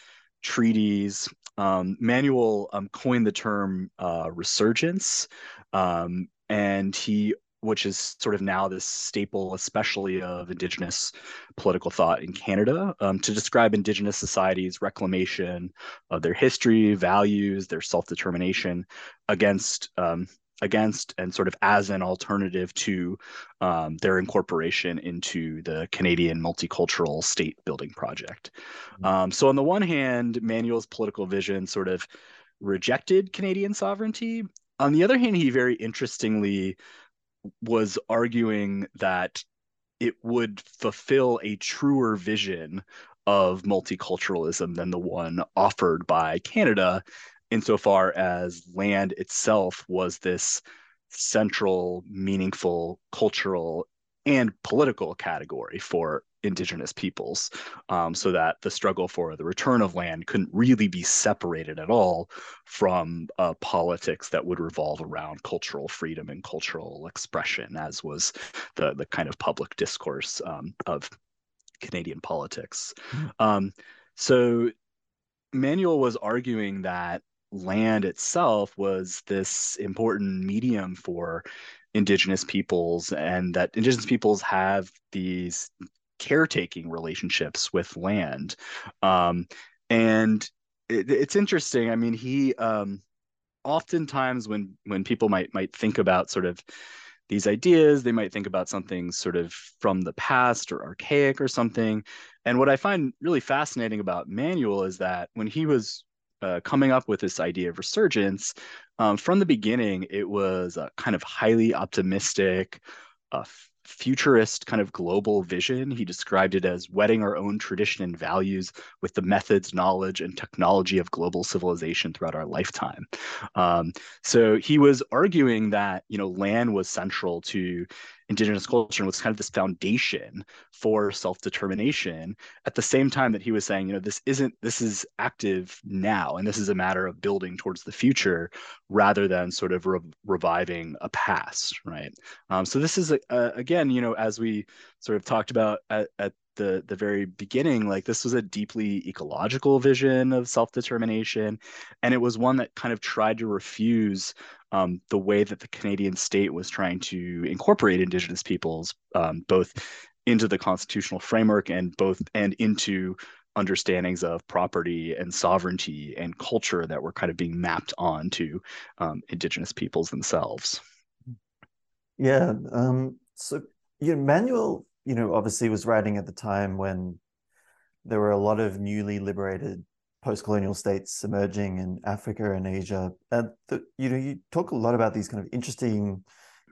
treaties. Um, Manuel um, coined the term uh, resurgence, um, and he which is sort of now this staple, especially of Indigenous political thought in Canada, um, to describe Indigenous societies' reclamation of their history, values, their self determination against um, against and sort of as an alternative to um, their incorporation into the Canadian multicultural state building project. Mm-hmm. Um, so, on the one hand, Manuel's political vision sort of rejected Canadian sovereignty. On the other hand, he very interestingly was arguing that it would fulfill a truer vision of multiculturalism than the one offered by Canada insofar as land itself was this central, meaningful cultural and political category for indigenous peoples um, so that the struggle for the return of land couldn't really be separated at all from uh, politics that would revolve around cultural freedom and cultural expression as was the, the kind of public discourse um, of canadian politics mm-hmm. um, so manuel was arguing that land itself was this important medium for indigenous peoples and that indigenous peoples have these caretaking relationships with land. Um, and it, it's interesting. I mean he um, oftentimes when when people might might think about sort of these ideas they might think about something sort of from the past or archaic or something. And what i find really fascinating about manuel is that when he was uh, coming up with this idea of resurgence, um, from the beginning, it was a kind of highly optimistic, uh, futurist kind of global vision. He described it as wedding our own tradition and values with the methods, knowledge, and technology of global civilization throughout our lifetime. Um, so he was arguing that you know land was central to indigenous culture and was kind of this foundation for self-determination at the same time that he was saying you know this isn't this is active now and this is a matter of building towards the future rather than sort of re- reviving a past right? Um, so this is a, a, again you know as we sort of talked about at, at the the very beginning like this was a deeply ecological vision of self-determination and it was one that kind of tried to refuse um, the way that the canadian state was trying to incorporate indigenous peoples um, both into the constitutional framework and both and into understandings of property and sovereignty and culture that were kind of being mapped onto um, indigenous peoples themselves. Yeah um, so you know, Manuel you know, obviously was writing at the time when there were a lot of newly liberated post-colonial states emerging in Africa and Asia. And the, you know, you talk a lot about these kind of interesting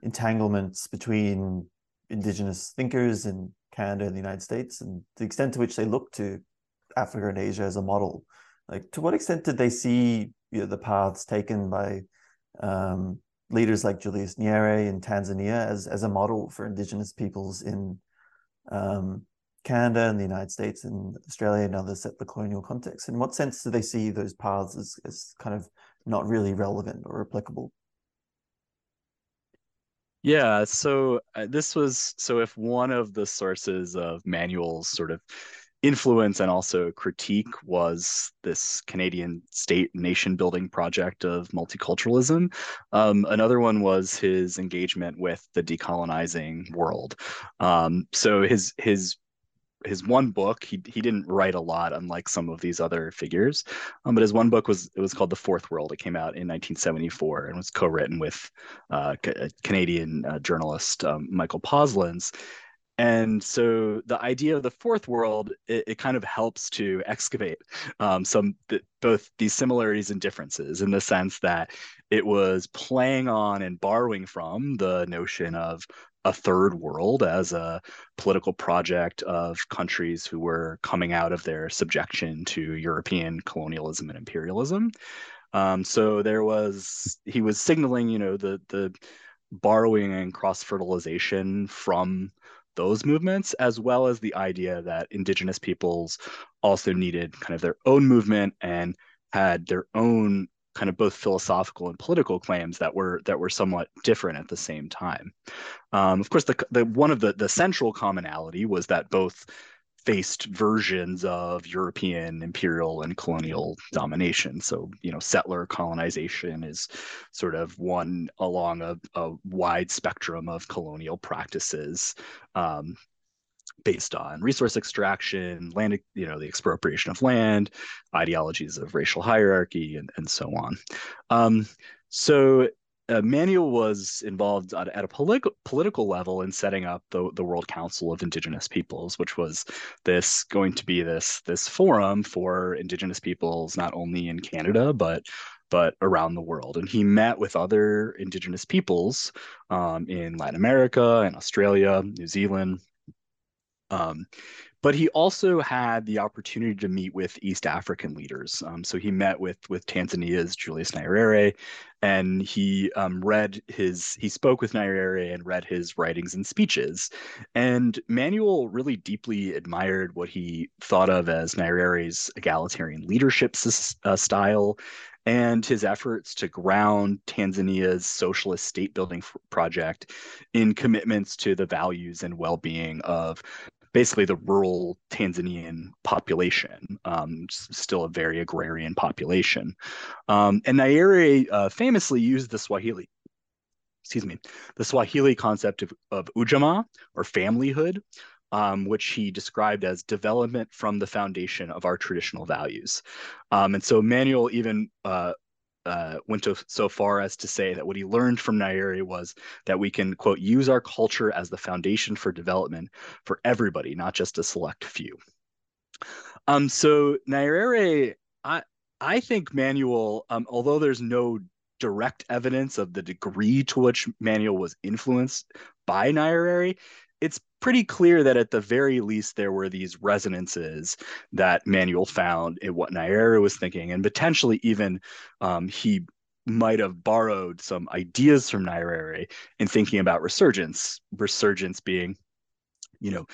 entanglements between indigenous thinkers in Canada and the United States, and the extent to which they look to Africa and Asia as a model. Like, to what extent did they see you know, the paths taken by um, leaders like Julius Nyerere in Tanzania as as a model for indigenous peoples in um, Canada and the United States and Australia and others set the colonial context. In what sense do they see those paths as, as kind of not really relevant or applicable? Yeah, so uh, this was so if one of the sources of Manuel's sort of influence and also critique was this Canadian state nation building project of multiculturalism. Um, another one was his engagement with the decolonizing world. Um, so his his his one book he he didn't write a lot unlike some of these other figures um, but his one book was it was called the fourth world. It came out in 1974 and was co-written with uh, canadian uh, journalist um, michael Posluns and so the idea of the fourth world it, it kind of helps to excavate um, some th- both these similarities and differences in the sense that it was playing on and borrowing from the notion of a third world as a political project of countries who were coming out of their subjection to European colonialism and imperialism. Um, so there was he was signaling, you know, the the borrowing and cross fertilization from those movements, as well as the idea that indigenous peoples also needed kind of their own movement and had their own kind of both philosophical and political claims that were that were somewhat different at the same time. Um, of course, the, the one of the the central commonality was that both faced versions of European imperial and colonial domination. So, you know, settler colonization is sort of one along a, a wide spectrum of colonial practices. Um, based on resource extraction, land, you know, the expropriation of land, ideologies of racial hierarchy, and, and so on. Um, so uh, Manuel was involved at, at a politi- political level in setting up the, the World Council of Indigenous Peoples, which was this going to be this this forum for Indigenous peoples not only in Canada but but around the world. And he met with other Indigenous peoples um, in Latin America and Australia, New Zealand, um, but he also had the opportunity to meet with East African leaders. Um, so he met with with Tanzania's Julius Nyerere, and he um, read his he spoke with Nyerere and read his writings and speeches. And Manuel really deeply admired what he thought of as Nyerere's egalitarian leadership uh, style and his efforts to ground Tanzania's socialist state building project in commitments to the values and well being of basically the rural Tanzanian population, um, still a very agrarian population. Um, and Nyerere uh, famously used the Swahili, excuse me, the Swahili concept of, of ujamaa or familyhood, um, which he described as development from the foundation of our traditional values. Um, and so Manuel even uh, uh, went to, so far as to say that what he learned from Nyerere was that we can, quote, use our culture as the foundation for development for everybody, not just a select few. Um, so Nyerere, I, I think Manuel, um, although there's no direct evidence of the degree to which Manuel was influenced by Nyerere, it's pretty clear that at the very least there were these resonances that Manuel found in what Nyerere was thinking, and potentially even um, he might have borrowed some ideas from Nyerere in thinking about resurgence. Resurgence being, you know,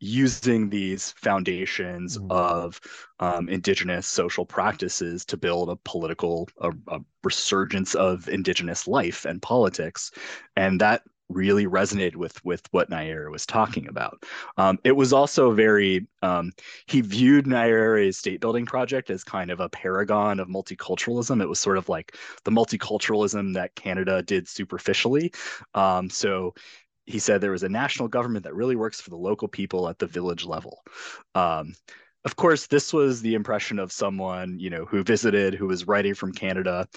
using these foundations mm-hmm. of um, indigenous social practices to build a political a, a, resurgence of indigenous life and politics and that really resonated with with what Nyerere was talking about. Um, it was also very um, he viewed Nyerere's state building project as kind of a paragon of multiculturalism. It was sort of like the multiculturalism that Canada did superficially. Um, so he said there was a national government that really works for the local people at the village level. Um, of course, this was the impression of someone, you know, who visited, who was writing from Canada.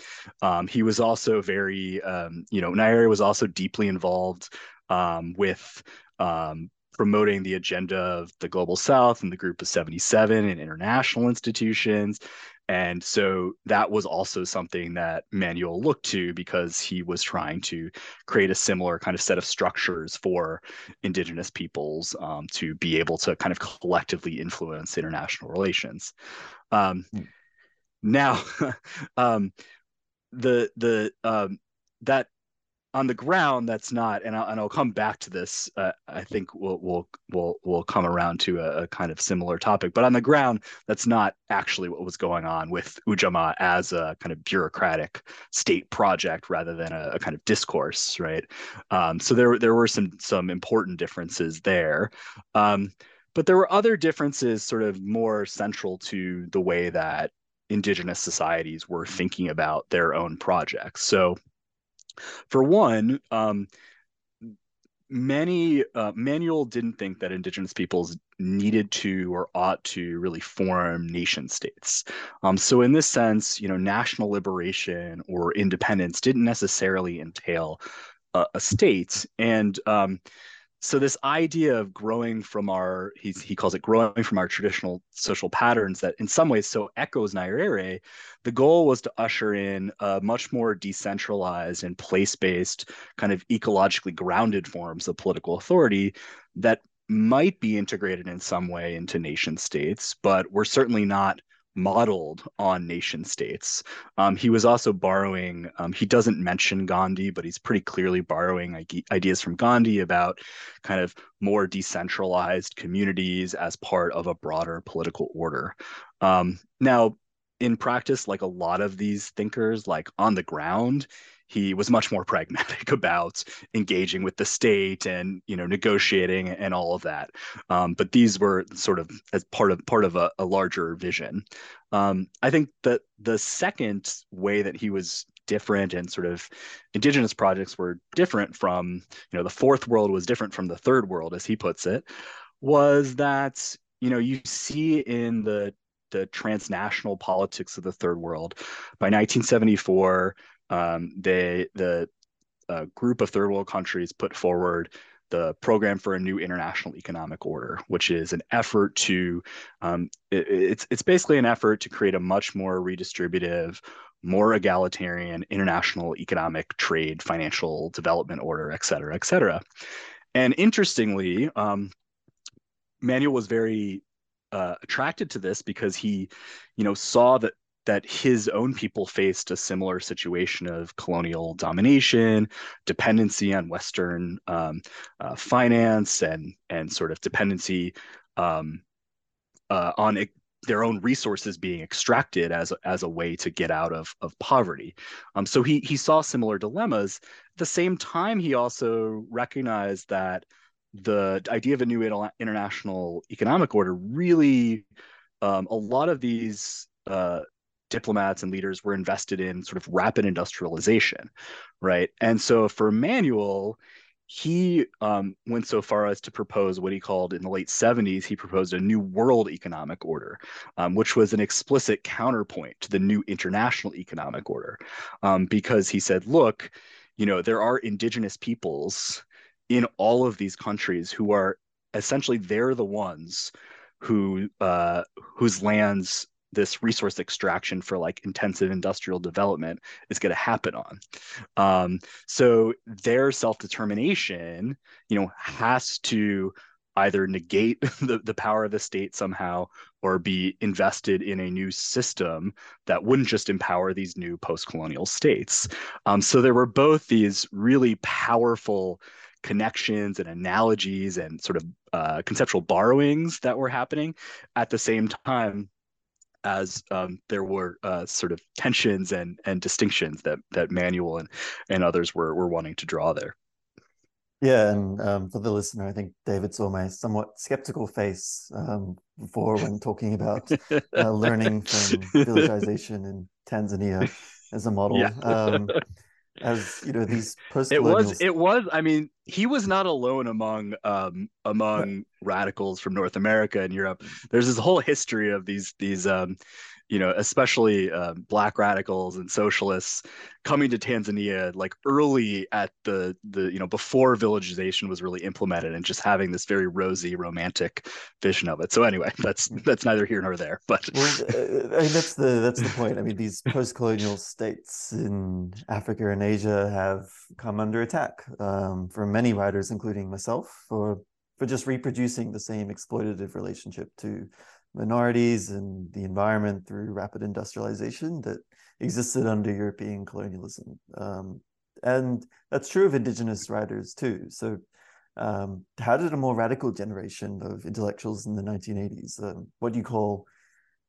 Um, he was also very, um, you know, Nyerere was also deeply involved um, with um, promoting the agenda of the Global South and the Group of 77 and international institutions. And so that was also something that Manuel looked to because he was trying to create a similar kind of set of structures for indigenous peoples um, to be able to kind of collectively influence international relations. Um, mm. Now, um, the the um, that on the ground that's not and I'll, and I'll come back to this uh, i think we'll we'll we'll we'll come around to a, a, kind of similar topic but on the ground that's not actually what was going on with ujamaa as a kind of bureaucratic state project rather than a, a kind of discourse right? Um, so there there were some some important differences there. Um, but there were other differences sort of more central to the way that indigenous societies were thinking about their own projects. So for one, um, many uh, Manuel didn't think that indigenous peoples needed to or ought to really form nation states. Um, so in this sense, you know, national liberation or independence didn't necessarily entail a, a state. And um, so this idea of growing from our he calls it growing from our traditional social patterns that in some ways so echoes Nyerere, the goal was to usher in a much more decentralized and place-based kind of ecologically grounded forms of political authority that might be integrated in some way into nation states but we're certainly not modeled on nation states. Um, he was also borrowing, um, he doesn't mention Gandhi, but he's pretty clearly borrowing ideas from Gandhi about kind of more decentralized communities as part of a broader political order. Um, now, in practice, like a lot of these thinkers, like on the ground, he was much more pragmatic about engaging with the state and you know negotiating and all of that. Um, but these were sort of as part of part of a, a larger vision. Um, I think that the second way that he was different and sort of indigenous projects were different from you know the fourth world was different from the third world as he puts it was that you know you see in the the transnational politics of the third world by 1974 um, they the uh, group of third world countries put forward the program for a new international economic order, which is an effort to um, it, it's it's basically an effort to create a much more redistributive, more egalitarian international economic trade, financial development order, et cetera, et cetera. And interestingly, um, Manuel was very uh, attracted to this because he, you know, saw that that his own people faced a similar situation of colonial domination, dependency on Western um, uh, finance, and and sort of dependency um, uh, on their own resources being extracted as as a way to get out of of poverty. Um, so he he saw similar dilemmas. At the same time, he also recognized that the idea of a new international economic order really um, a lot of these uh, diplomats and leaders were invested in sort of rapid industrialization, right? And so for Manuel, he um, went so far as to propose what he called in the late 70s, he proposed a new world economic order, um, which was an explicit counterpoint to the new international economic order. Um, because he said, look, you know, there are indigenous peoples in all of these countries who are essentially they're the ones who uh, whose lands this resource extraction for like intensive industrial development is going to happen on. Um, so their self-determination, you know, has to either negate the, the power of the state somehow or be invested in a new system that wouldn't just empower these new post-colonial states. Um, so there were both these really powerful connections and analogies and sort of uh, conceptual borrowings that were happening at the same time as um, there were uh, sort of tensions and and distinctions that that Manuel and and others were were wanting to draw there. Yeah, and um, for the listener, I think David saw my somewhat skeptical face um, before when talking about uh, learning from villagization in Tanzania as a model. Yeah. As you know these post it was it was i mean he was not alone among um among radicals from north america and europe. There's this whole history of these these um you know, especially uh, black radicals and socialists coming to Tanzania like early at the the you know before villagization was really implemented and just having this very rosy romantic vision of it. So anyway, that's that's neither here nor there. But well, uh, I mean, that's the that's the point. I mean, these post-colonial states in Africa and Asia have come under attack um, from many writers, including myself, for for just reproducing the same exploitative relationship to minorities and the environment through rapid industrialization that existed under European colonialism. Um, and that's true of indigenous writers too. So, um, how did a more radical generation of intellectuals in the 1980s, um, what do you call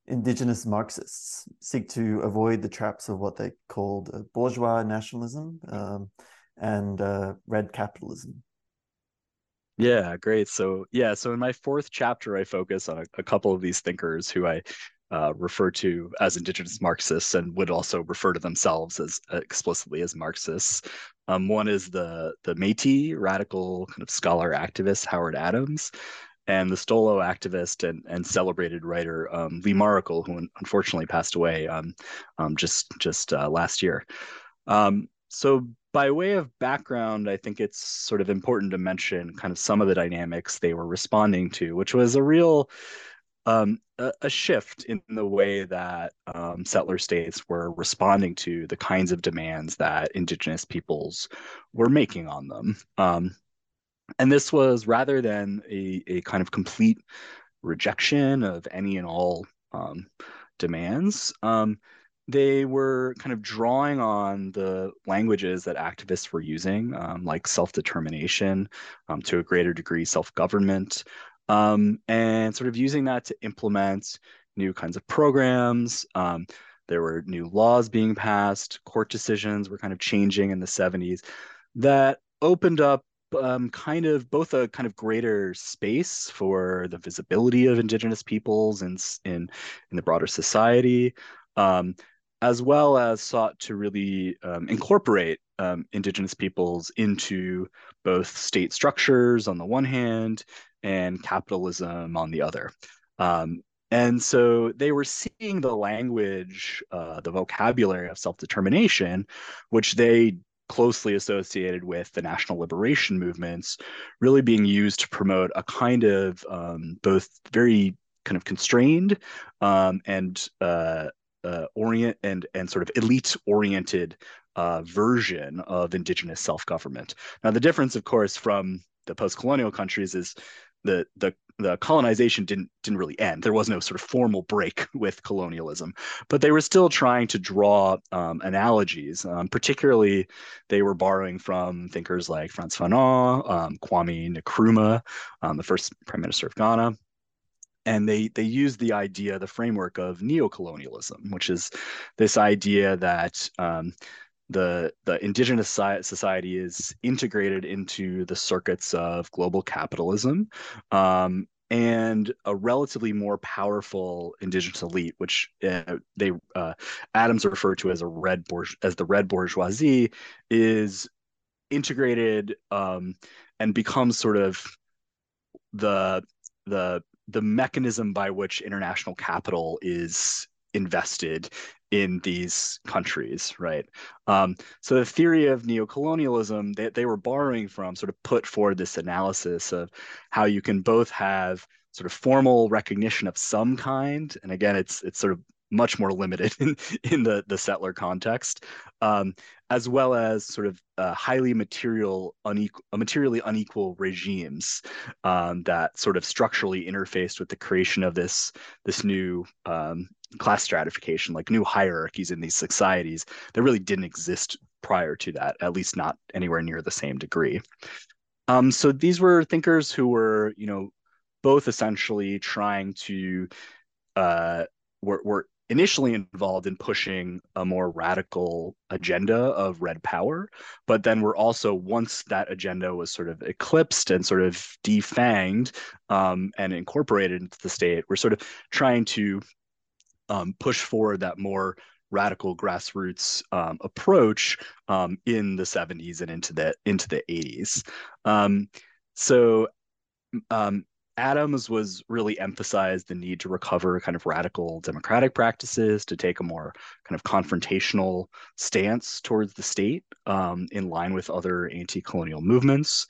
indigenous Marxists, seek to avoid the traps of what they called bourgeois nationalism um, and uh, red capitalism? Yeah, great. So yeah, so in my fourth chapter, I focus on a, a couple of these thinkers who I uh, refer to as indigenous Marxists and would also refer to themselves as uh, explicitly as Marxists. Um, one is the the Métis radical kind of scholar activist Howard Adams, and the Stolo activist and, and celebrated writer um, Lee Maracle, who unfortunately passed away um, um just just uh, last year. Um, so by way of background, I think it's sort of important to mention kind of some of the dynamics they were responding to, which was a real um, a, a, shift in the way that um, settler states were responding to the kinds of demands that indigenous peoples were making on them. Um, and this was rather than a, a kind of complete rejection of any and all um, demands um, they were kind of drawing on the languages that activists were using, um, like self determination, um, to a greater degree, self government, um, and sort of using that to implement new kinds of programs. Um, there were new laws being passed. Court decisions were kind of changing in the 70s that opened up um, kind of both a kind of greater space for the visibility of indigenous peoples in in, in the broader society, um, as well as sought to really um, incorporate um, indigenous peoples into both state structures on the one hand and capitalism on the other. Um, and so they were seeing the language, uh, the vocabulary of self determination, which they closely associated with the national liberation movements, really being used to promote a kind of um, both very kind of constrained um, and uh, uh, orient and and sort of elite oriented uh, version of indigenous self government. Now, the difference, of course, from the post colonial countries is the the the colonization didn't didn't really end. There was no sort of formal break with colonialism, but they were still trying to draw um, analogies. Um, particularly, they were borrowing from thinkers like Frantz Fanon, um, Kwame Nkrumah, um, the first prime minister of Ghana, and they they used the idea, the framework of neocolonialism, which is this idea that um, the the indigenous society is integrated into the circuits of global capitalism um, and a relatively more powerful indigenous elite, which uh, they uh, Adams referred to as a red bourge- as the red bourgeoisie, is integrated um, and becomes sort of the the the mechanism by which international capital is invested in these countries, right? Um, so the theory of neocolonialism that they, they were borrowing from sort of put forward this analysis of how you can both have sort of formal recognition of some kind, and again, it's it's sort of much more limited in, in the, the settler context, um, as well as sort of uh, highly material, unequal, uh, materially unequal regimes um, that sort of structurally interfaced with the creation of this this new um, class stratification, like new hierarchies in these societies that really didn't exist prior to that, at least not anywhere near the same degree. Um, so these were thinkers who were, you know, both essentially trying to uh, were, were initially involved in pushing a more radical agenda of red power, but then were also, once that agenda was sort of eclipsed and sort of defanged um, and incorporated into the state, we're sort of trying to um, push forward that more radical grassroots um, approach um, in the 70s and into the into the 80s. Um, so um, Adams was really emphasized the need to recover kind of radical democratic practices, to take a more kind of confrontational stance towards the state um, in line with other anti-colonial movements.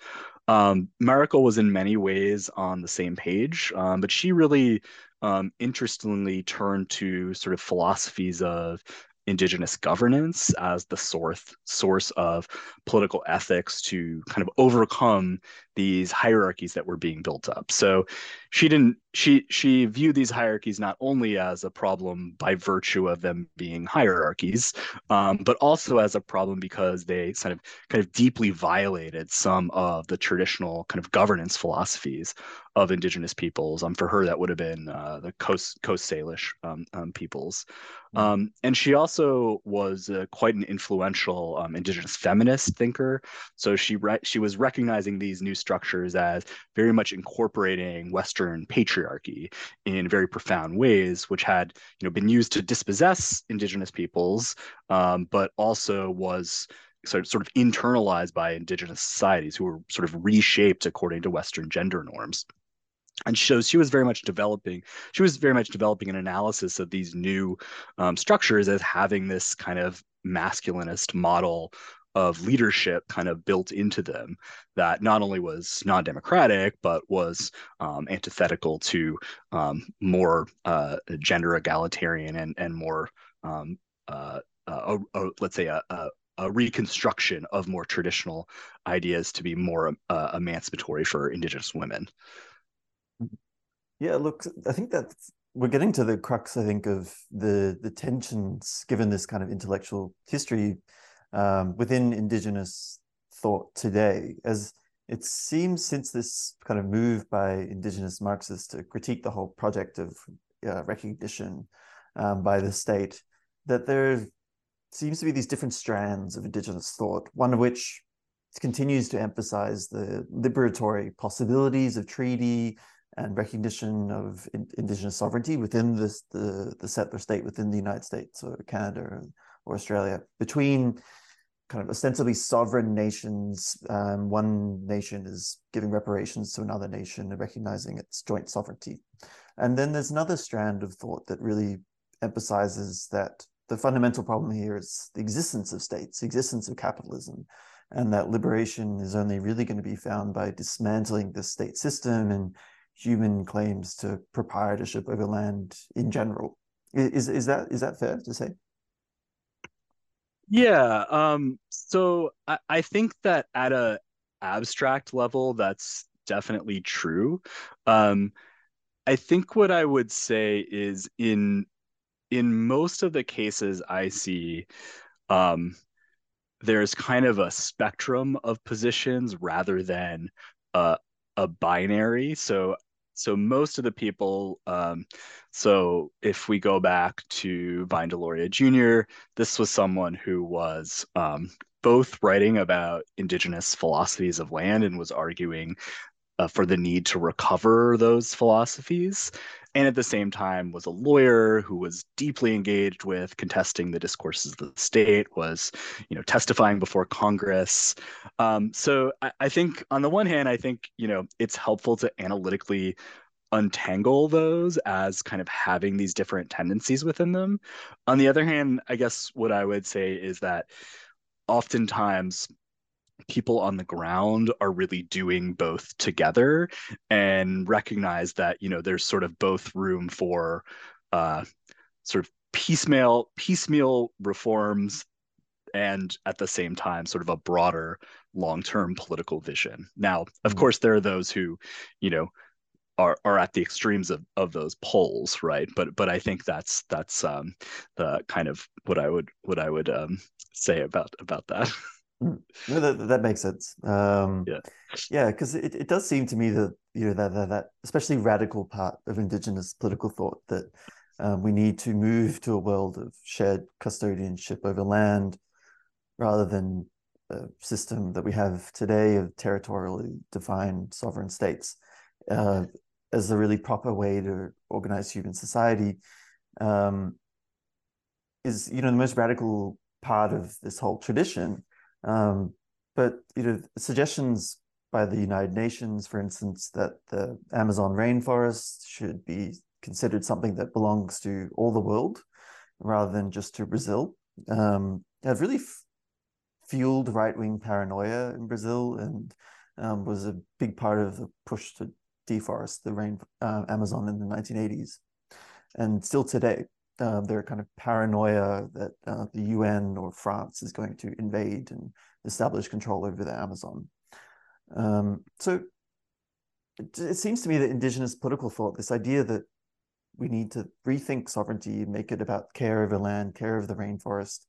Um, Maracle was in many ways on the same page, um, but she really um, interestingly turned to sort of philosophies of indigenous governance as the source source of political ethics to kind of overcome these hierarchies that were being built up. So she didn't she she viewed these hierarchies not only as a problem by virtue of them being hierarchies, um, but also as a problem because they kind of kind of deeply violated some of the traditional kind of governance philosophies of indigenous peoples. Um, for her, that would have been uh, the Coast Coast Salish um, um, peoples, mm-hmm. um, and she also was uh, quite an influential um, indigenous feminist thinker. So she re- she was recognizing these new structures as very much incorporating Western patriarchy in very profound ways, which had you know been used to dispossess indigenous peoples, um, but also was sort of, sort of internalized by indigenous societies who were sort of reshaped according to Western gender norms. And so she was very much developing she was very much developing an analysis of these new um, structures as having this kind of masculinist model of leadership kind of built into them that not only was non-democratic but was um, antithetical to um, more uh, gender egalitarian and and more um, uh, uh, let's say a, a, a, reconstruction of more traditional ideas to be more uh, emancipatory for indigenous women. Yeah, look, I think that we're getting to the crux, I think, of the the tensions given this kind of intellectual history um, within Indigenous thought today, as it seems since this kind of move by Indigenous Marxists to critique the whole project of uh, recognition um, by the state, that there seems to be these different strands of indigenous thought, one of which continues to emphasize the liberatory possibilities of treaty and recognition of in, indigenous sovereignty within this, the, the settler state within the United States or Canada or Australia between kind of ostensibly sovereign nations. Um, one nation is giving reparations to another nation and recognizing its joint sovereignty. And then there's another strand of thought that really emphasizes that the fundamental problem here is the existence of states, the existence of capitalism, and that liberation is only really going to be found by dismantling the state system and human claims to proprietorship over land in general. Is is that is that fair to say? Yeah. Um, so I, I think that at a abstract level, that's definitely true. Um, I think what I would say is in in most of the cases I see, um, there's kind of a spectrum of positions rather than a, a binary. So so most of the people, um, so if we go back to Vine Deloria Jr., this was someone who was um, both writing about indigenous philosophies of land and was arguing uh, for the need to recover those philosophies and at the same time was a lawyer who was deeply engaged with contesting the discourses of the state was you know testifying before congress um, so I, I think on the one hand i think you know it's helpful to analytically untangle those as kind of having these different tendencies within them. On the other hand, I guess what I would say is that oftentimes people on the ground are really doing both together and recognize that you know there's sort of both room for uh, sort of piecemeal piecemeal reforms and at the same time sort of a broader long-term political vision now of mm-hmm. course there are those who you know are are at the extremes of of those poles right but but i think that's that's um the kind of what i would what i would um say about about that. No, that, that makes sense. Um, yeah, yeah, because it, it does seem to me that you know that, that that especially radical part of indigenous political thought that um, we need to move to a world of shared custodianship over land rather than a system that we have today of territorially defined sovereign states uh, as a really proper way to organize human society um, is you know the most radical part of this whole tradition um, but you know, suggestions by the United Nations, for instance, that the Amazon rainforest should be considered something that belongs to all the world rather than just to Brazil, um, have really f- fueled right wing paranoia in Brazil and um, was a big part of the push to deforest the rain uh, Amazon in the 1980s and still today uh, their kind of paranoia that uh, the UN or France is going to invade and establish control over the Amazon. Um, so it, it, seems to me that indigenous political thought, this idea that we need to rethink sovereignty, and make it about care of the land, care of the rainforest,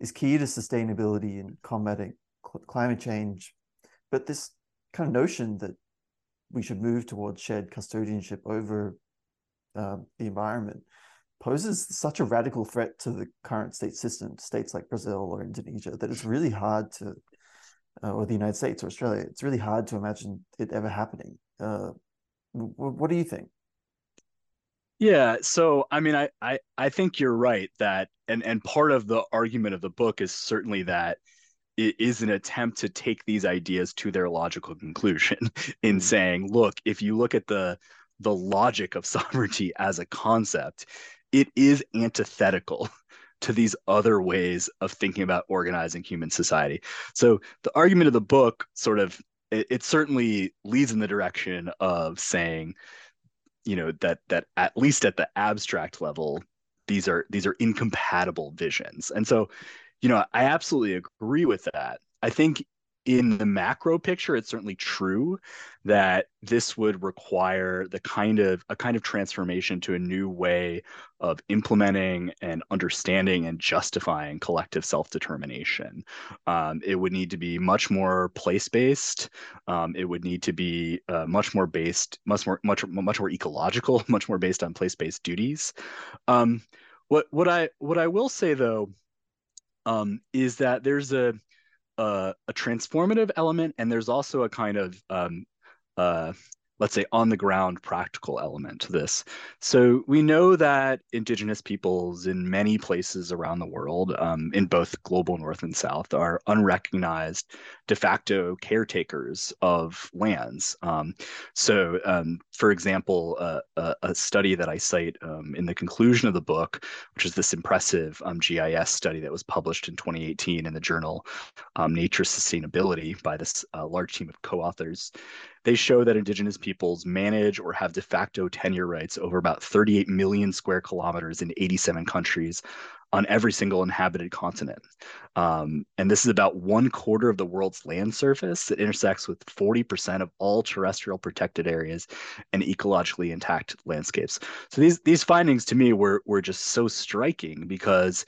is key to sustainability and combating cl- climate change. But this kind of notion that we should move towards shared custodianship over uh, the environment poses such a radical threat to the current state system, states like Brazil or Indonesia, that it's really hard to, uh, or the United States or Australia, it's really hard to imagine it ever happening. Uh, w- what do you think? Yeah, so I mean, I, I I think you're right that, and and part of the argument of the book is certainly that it is an attempt to take these ideas to their logical conclusion in mm-hmm. saying, look, if you look at the the logic of sovereignty as a concept, it is antithetical to these other ways of thinking about organizing human society. So the argument of the book sort of it, it, certainly leads in the direction of saying, you know, that that at least at the abstract level, these are these are incompatible visions. And so, you know, I absolutely agree with that. I think in the macro picture, it's certainly true that this would require the kind of a kind of transformation to a new way of implementing and understanding and justifying collective self-determination. Um, it would need to be much more place-based. Um, it would need to be uh, much more based, much more, much, much more ecological, much more based on place-based duties. Um, what what I what I will say though um, is that there's a a, a transformative element, and there's also a kind of um, uh, let's say on the ground practical element to this. So we know that indigenous peoples in many places around the world, um, in both global north and south, are unrecognized de facto caretakers of lands. Um, so, um, for example, uh, a, a, study that I cite um, in the conclusion of the book, which is this impressive um, GIS study that was published in 2018 in the journal um, Nature Sustainability by this uh, large team of co-authors they show that indigenous peoples manage or have de facto tenure rights over about 38 million square kilometers in 87 countries on every single inhabited continent. Um, and this is about one quarter of the world's land surface that intersects with 40% of all terrestrial protected areas and ecologically intact landscapes. So these these findings to me were were just so striking because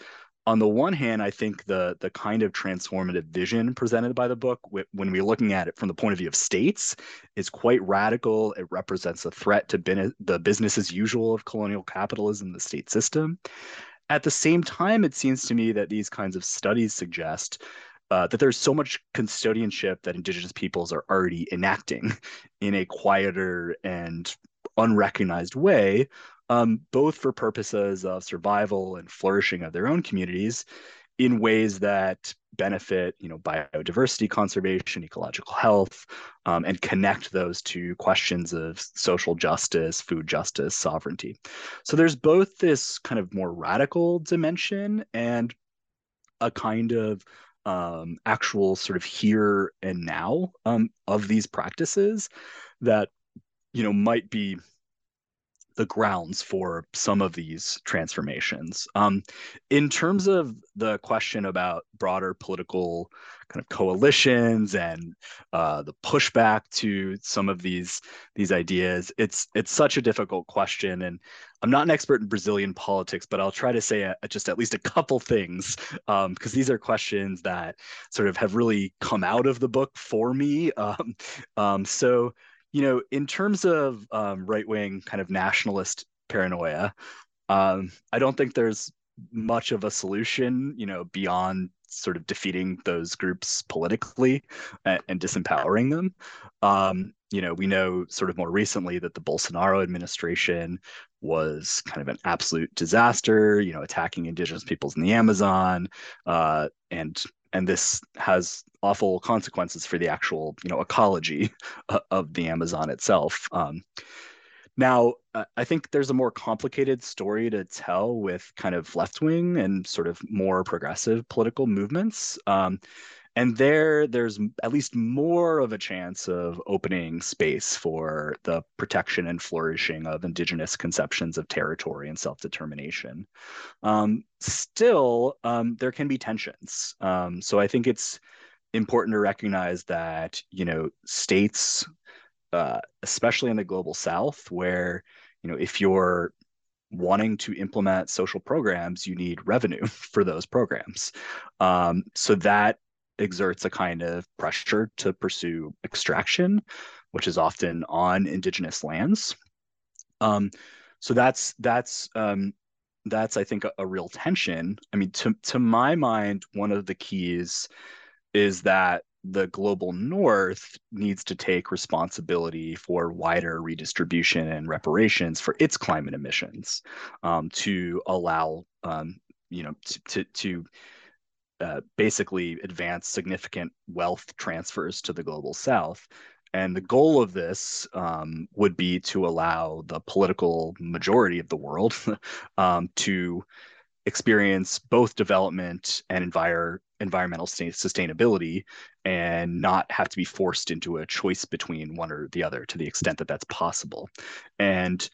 on the one hand, I think the the kind of transformative vision presented by the book, when we're looking at it from the point of view of states, is quite radical. It represents a threat to bin- the business as usual of colonial capitalism, the state system. At the same time, it seems to me that these kinds of studies suggest uh, that there's so much custodianship that indigenous peoples are already enacting in a quieter and unrecognized way um, both for purposes of survival and flourishing of their own communities in ways that benefit you know biodiversity conservation ecological health um, and connect those to questions of social justice food justice sovereignty. So there's both this kind of more radical dimension and a kind of um, actual sort of here and now um, of these practices that you know might be the grounds for some of these transformations. Um, in terms of the question about broader political kind of coalitions and uh, the pushback to some of these these ideas, it's it's such a difficult question, and I'm not an expert in Brazilian politics, but I'll try to say a, just at least a couple things because um, these are questions that sort of have really come out of the book for me. Um, um so you know, in terms of um, right wing kind of nationalist paranoia, um, I don't think there's much of a solution, you know, beyond sort of defeating those groups politically and, and disempowering them. Um, you know, we know sort of more recently that the Bolsonaro administration was kind of an absolute disaster, you know, attacking indigenous peoples in the Amazon, uh, and and this has awful consequences for the actual you know ecology of the Amazon itself. Um, now, I think there's a more complicated story to tell with kind of left wing and sort of more progressive political movements. Um, and there there's at least more of a chance of opening space for the protection and flourishing of indigenous conceptions of territory and self-determination. Um, still um, there can be tensions. Um, so i think it's important to recognize that you know states uh, especially in the global south where you know if you're wanting to implement social programs you need revenue for those programs. Um, so that exerts a kind of pressure to pursue extraction, which is often on indigenous lands. Um, so that's that's um, that's I think a, a, real tension. I mean, to to my mind, one of the keys is that the global north needs to take responsibility for wider redistribution and reparations for its climate emissions um, to allow um, you know to, to, to uh, basically advance significant wealth transfers to the global south. And the goal of this um, would be to allow the political majority of the world um, to experience both development and envir- environmental sustainability and not have to be forced into a choice between one or the other to the extent that that's possible. And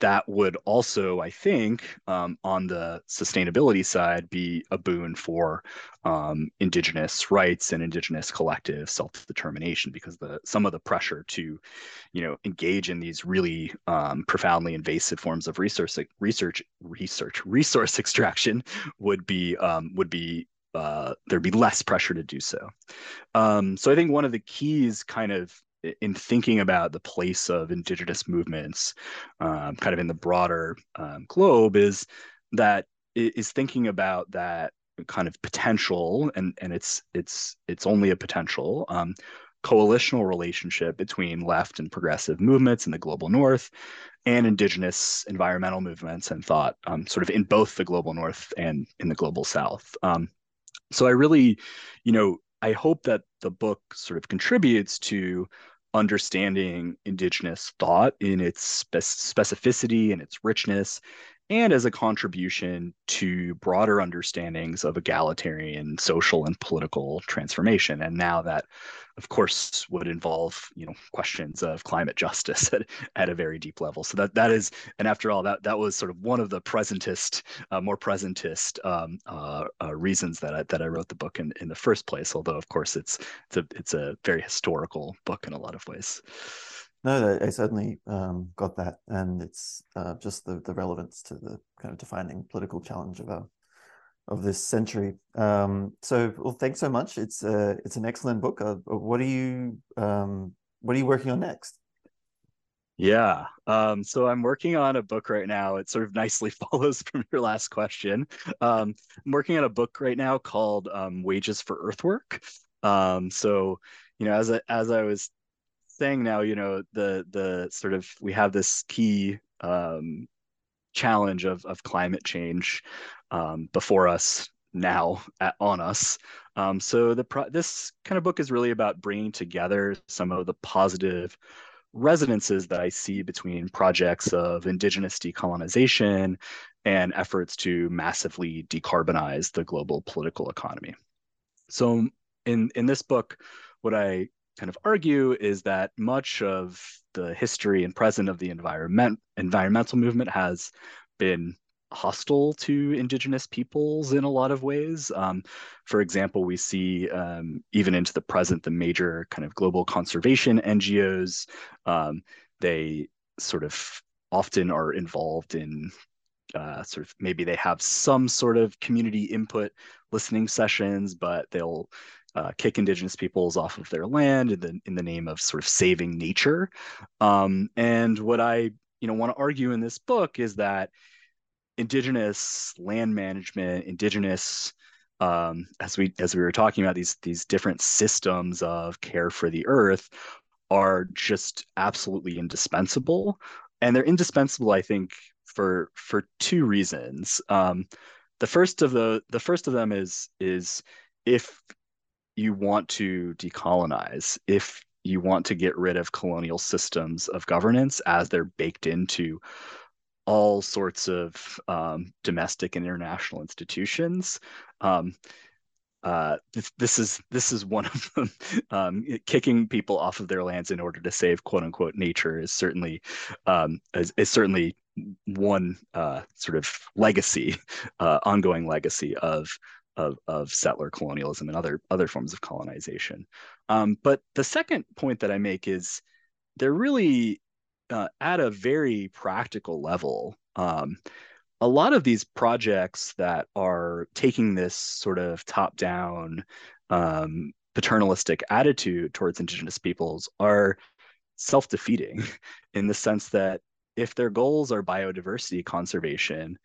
that would also, I think, um, on the sustainability side, be a boon for um, indigenous rights and indigenous collective self-determination, because the some of the pressure to, you know, engage in these really um, profoundly invasive forms of research, research, research, resource extraction would be um, would be uh, there'd be less pressure to do so. Um, so I think one of the keys, kind of in thinking about the place of indigenous movements um, kind of in the broader um, globe is that is thinking about that kind of potential and and it's it's it's only a potential um, coalitional relationship between left and progressive movements in the global north and indigenous environmental movements and thought um, sort of in both the global north and in the global south. Um, so i really you know I hope that the book sort of contributes to understanding indigenous thought in its specificity and its richness and as a contribution to broader understandings of egalitarian social and political transformation. And now that of course would involve you know questions of climate justice at, at a very deep level. So that that is and after all that that was sort of one of the presentist uh, more presentist um, uh, uh, reasons that I, that I wrote the book in, in the first place although of course it's it's a it's a very historical book in a lot of ways. No, I certainly um, got that, and it's uh, just the the relevance to the kind of defining political challenge of our of this century. Um, so, well, thanks so much. It's uh, it's an excellent book. Uh, what are you um, what are you working on next? Yeah. Um, so I'm working on a book right now. It sort of nicely follows from your last question. Um, I'm working on a book right now called um, Wages for Earthwork. Um, so, you know, as I, as I was saying now, you know, the the sort of we have this key um, challenge of of climate change um, before us now at, on us. Um, so the pro- this kind of book is really about bringing together some of the positive resonances that I see between projects of indigenous decolonization and efforts to massively decarbonize the global political economy. So in in this book, what I kind of argue is that much of the history and present of the environment environmental movement has been hostile to indigenous peoples in a lot of ways. Um, for example, we see um, even into the present the major kind of global conservation NGOs. Um, they sort of often are involved in uh, sort of maybe they have some sort of community input listening sessions, but they'll uh, kick indigenous peoples off of their land in the in the name of sort of saving nature. Um, and what I you know want to argue in this book is that indigenous land management, indigenous um, as we as we were talking about these these different systems of care for the earth are just absolutely indispensable, and they're indispensable, I think, for for two reasons. Um, the first of the the first of them is is if you want to decolonize, if you want to get rid of colonial systems of governance as they're baked into all sorts of um, domestic and international institutions. Um, uh, this, this, is this is one of them. Um, kicking people off of their lands in order to save "quote unquote" nature is certainly um, is, is, certainly one uh, sort of legacy, uh, ongoing legacy of of, of settler colonialism and other other forms of colonization. Um, but the second point that I make is they're really uh, at a very practical level. Um, a lot of these projects that are taking this sort of top down um, paternalistic attitude towards indigenous peoples are self defeating in the sense that if their goals are biodiversity conservation,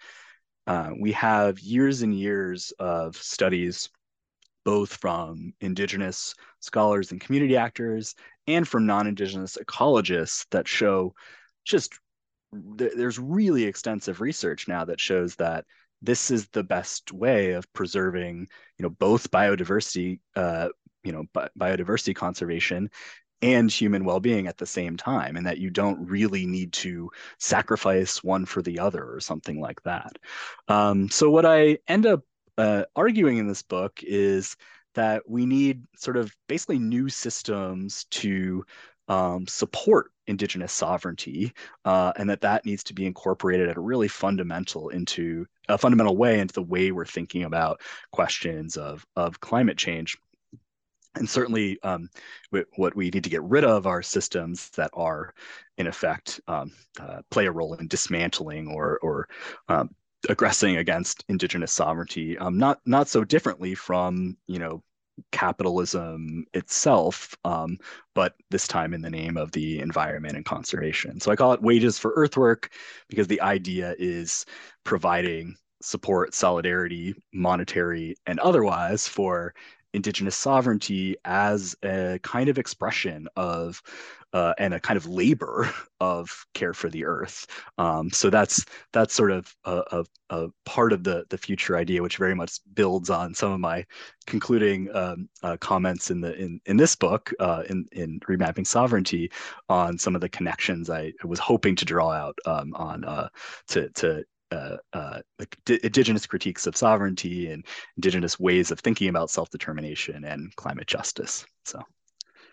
uh, we have years and years of studies, both from Indigenous scholars and community actors, and from non Indigenous ecologists, that show just th- there's really extensive research now that shows that this is the best way of preserving, you know, both biodiversity, uh, you know, bi- biodiversity conservation and human well-being at the same time and that you don't really need to sacrifice one for the other or something like that. Um, so what i end up uh, arguing in this book is that we need sort of basically new systems to um, support indigenous sovereignty, uh, and that that needs to be incorporated at a really fundamental into a fundamental way into the way we're thinking about questions of of climate change. And certainly um, what we need to get rid of are systems that are in effect um, uh, play a role in dismantling or or um, aggressing against indigenous sovereignty um, not not so differently from you know capitalism itself um, but this time in the name of the environment and conservation. So i call it wages for earthwork because the idea is providing support solidarity monetary and otherwise for indigenous sovereignty as a kind of expression of uh, and a kind of labor of care for the earth. Um, so that's that's sort of a, a, a, part of the the future idea, which very much builds on some of my concluding um, uh, comments in the in in this book uh, in in remapping sovereignty on some of the connections I was hoping to draw out um, on uh, to to uh, uh, like d- indigenous critiques of sovereignty and indigenous ways of thinking about self-determination and climate justice. So,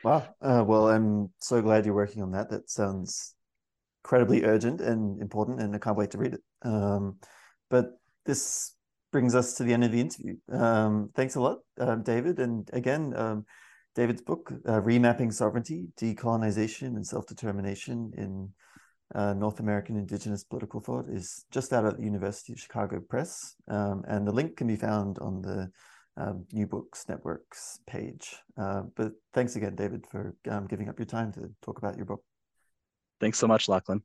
wow. Uh, well, I'm so glad you're working on that. That sounds incredibly urgent and important, and I can't wait to read it. Um, but this brings us to the end of the interview. Um, thanks a lot, uh, David. And again, um, David's book, uh, Remapping Sovereignty, Decolonization and Self-Determination in uh, North American Indigenous Political Thought is just out at the University of Chicago Press, um, and the link can be found on the um, New Books Network's page. Uh, but thanks again, David, for um, giving up your time to talk about your book. Thanks so much, Lachlan.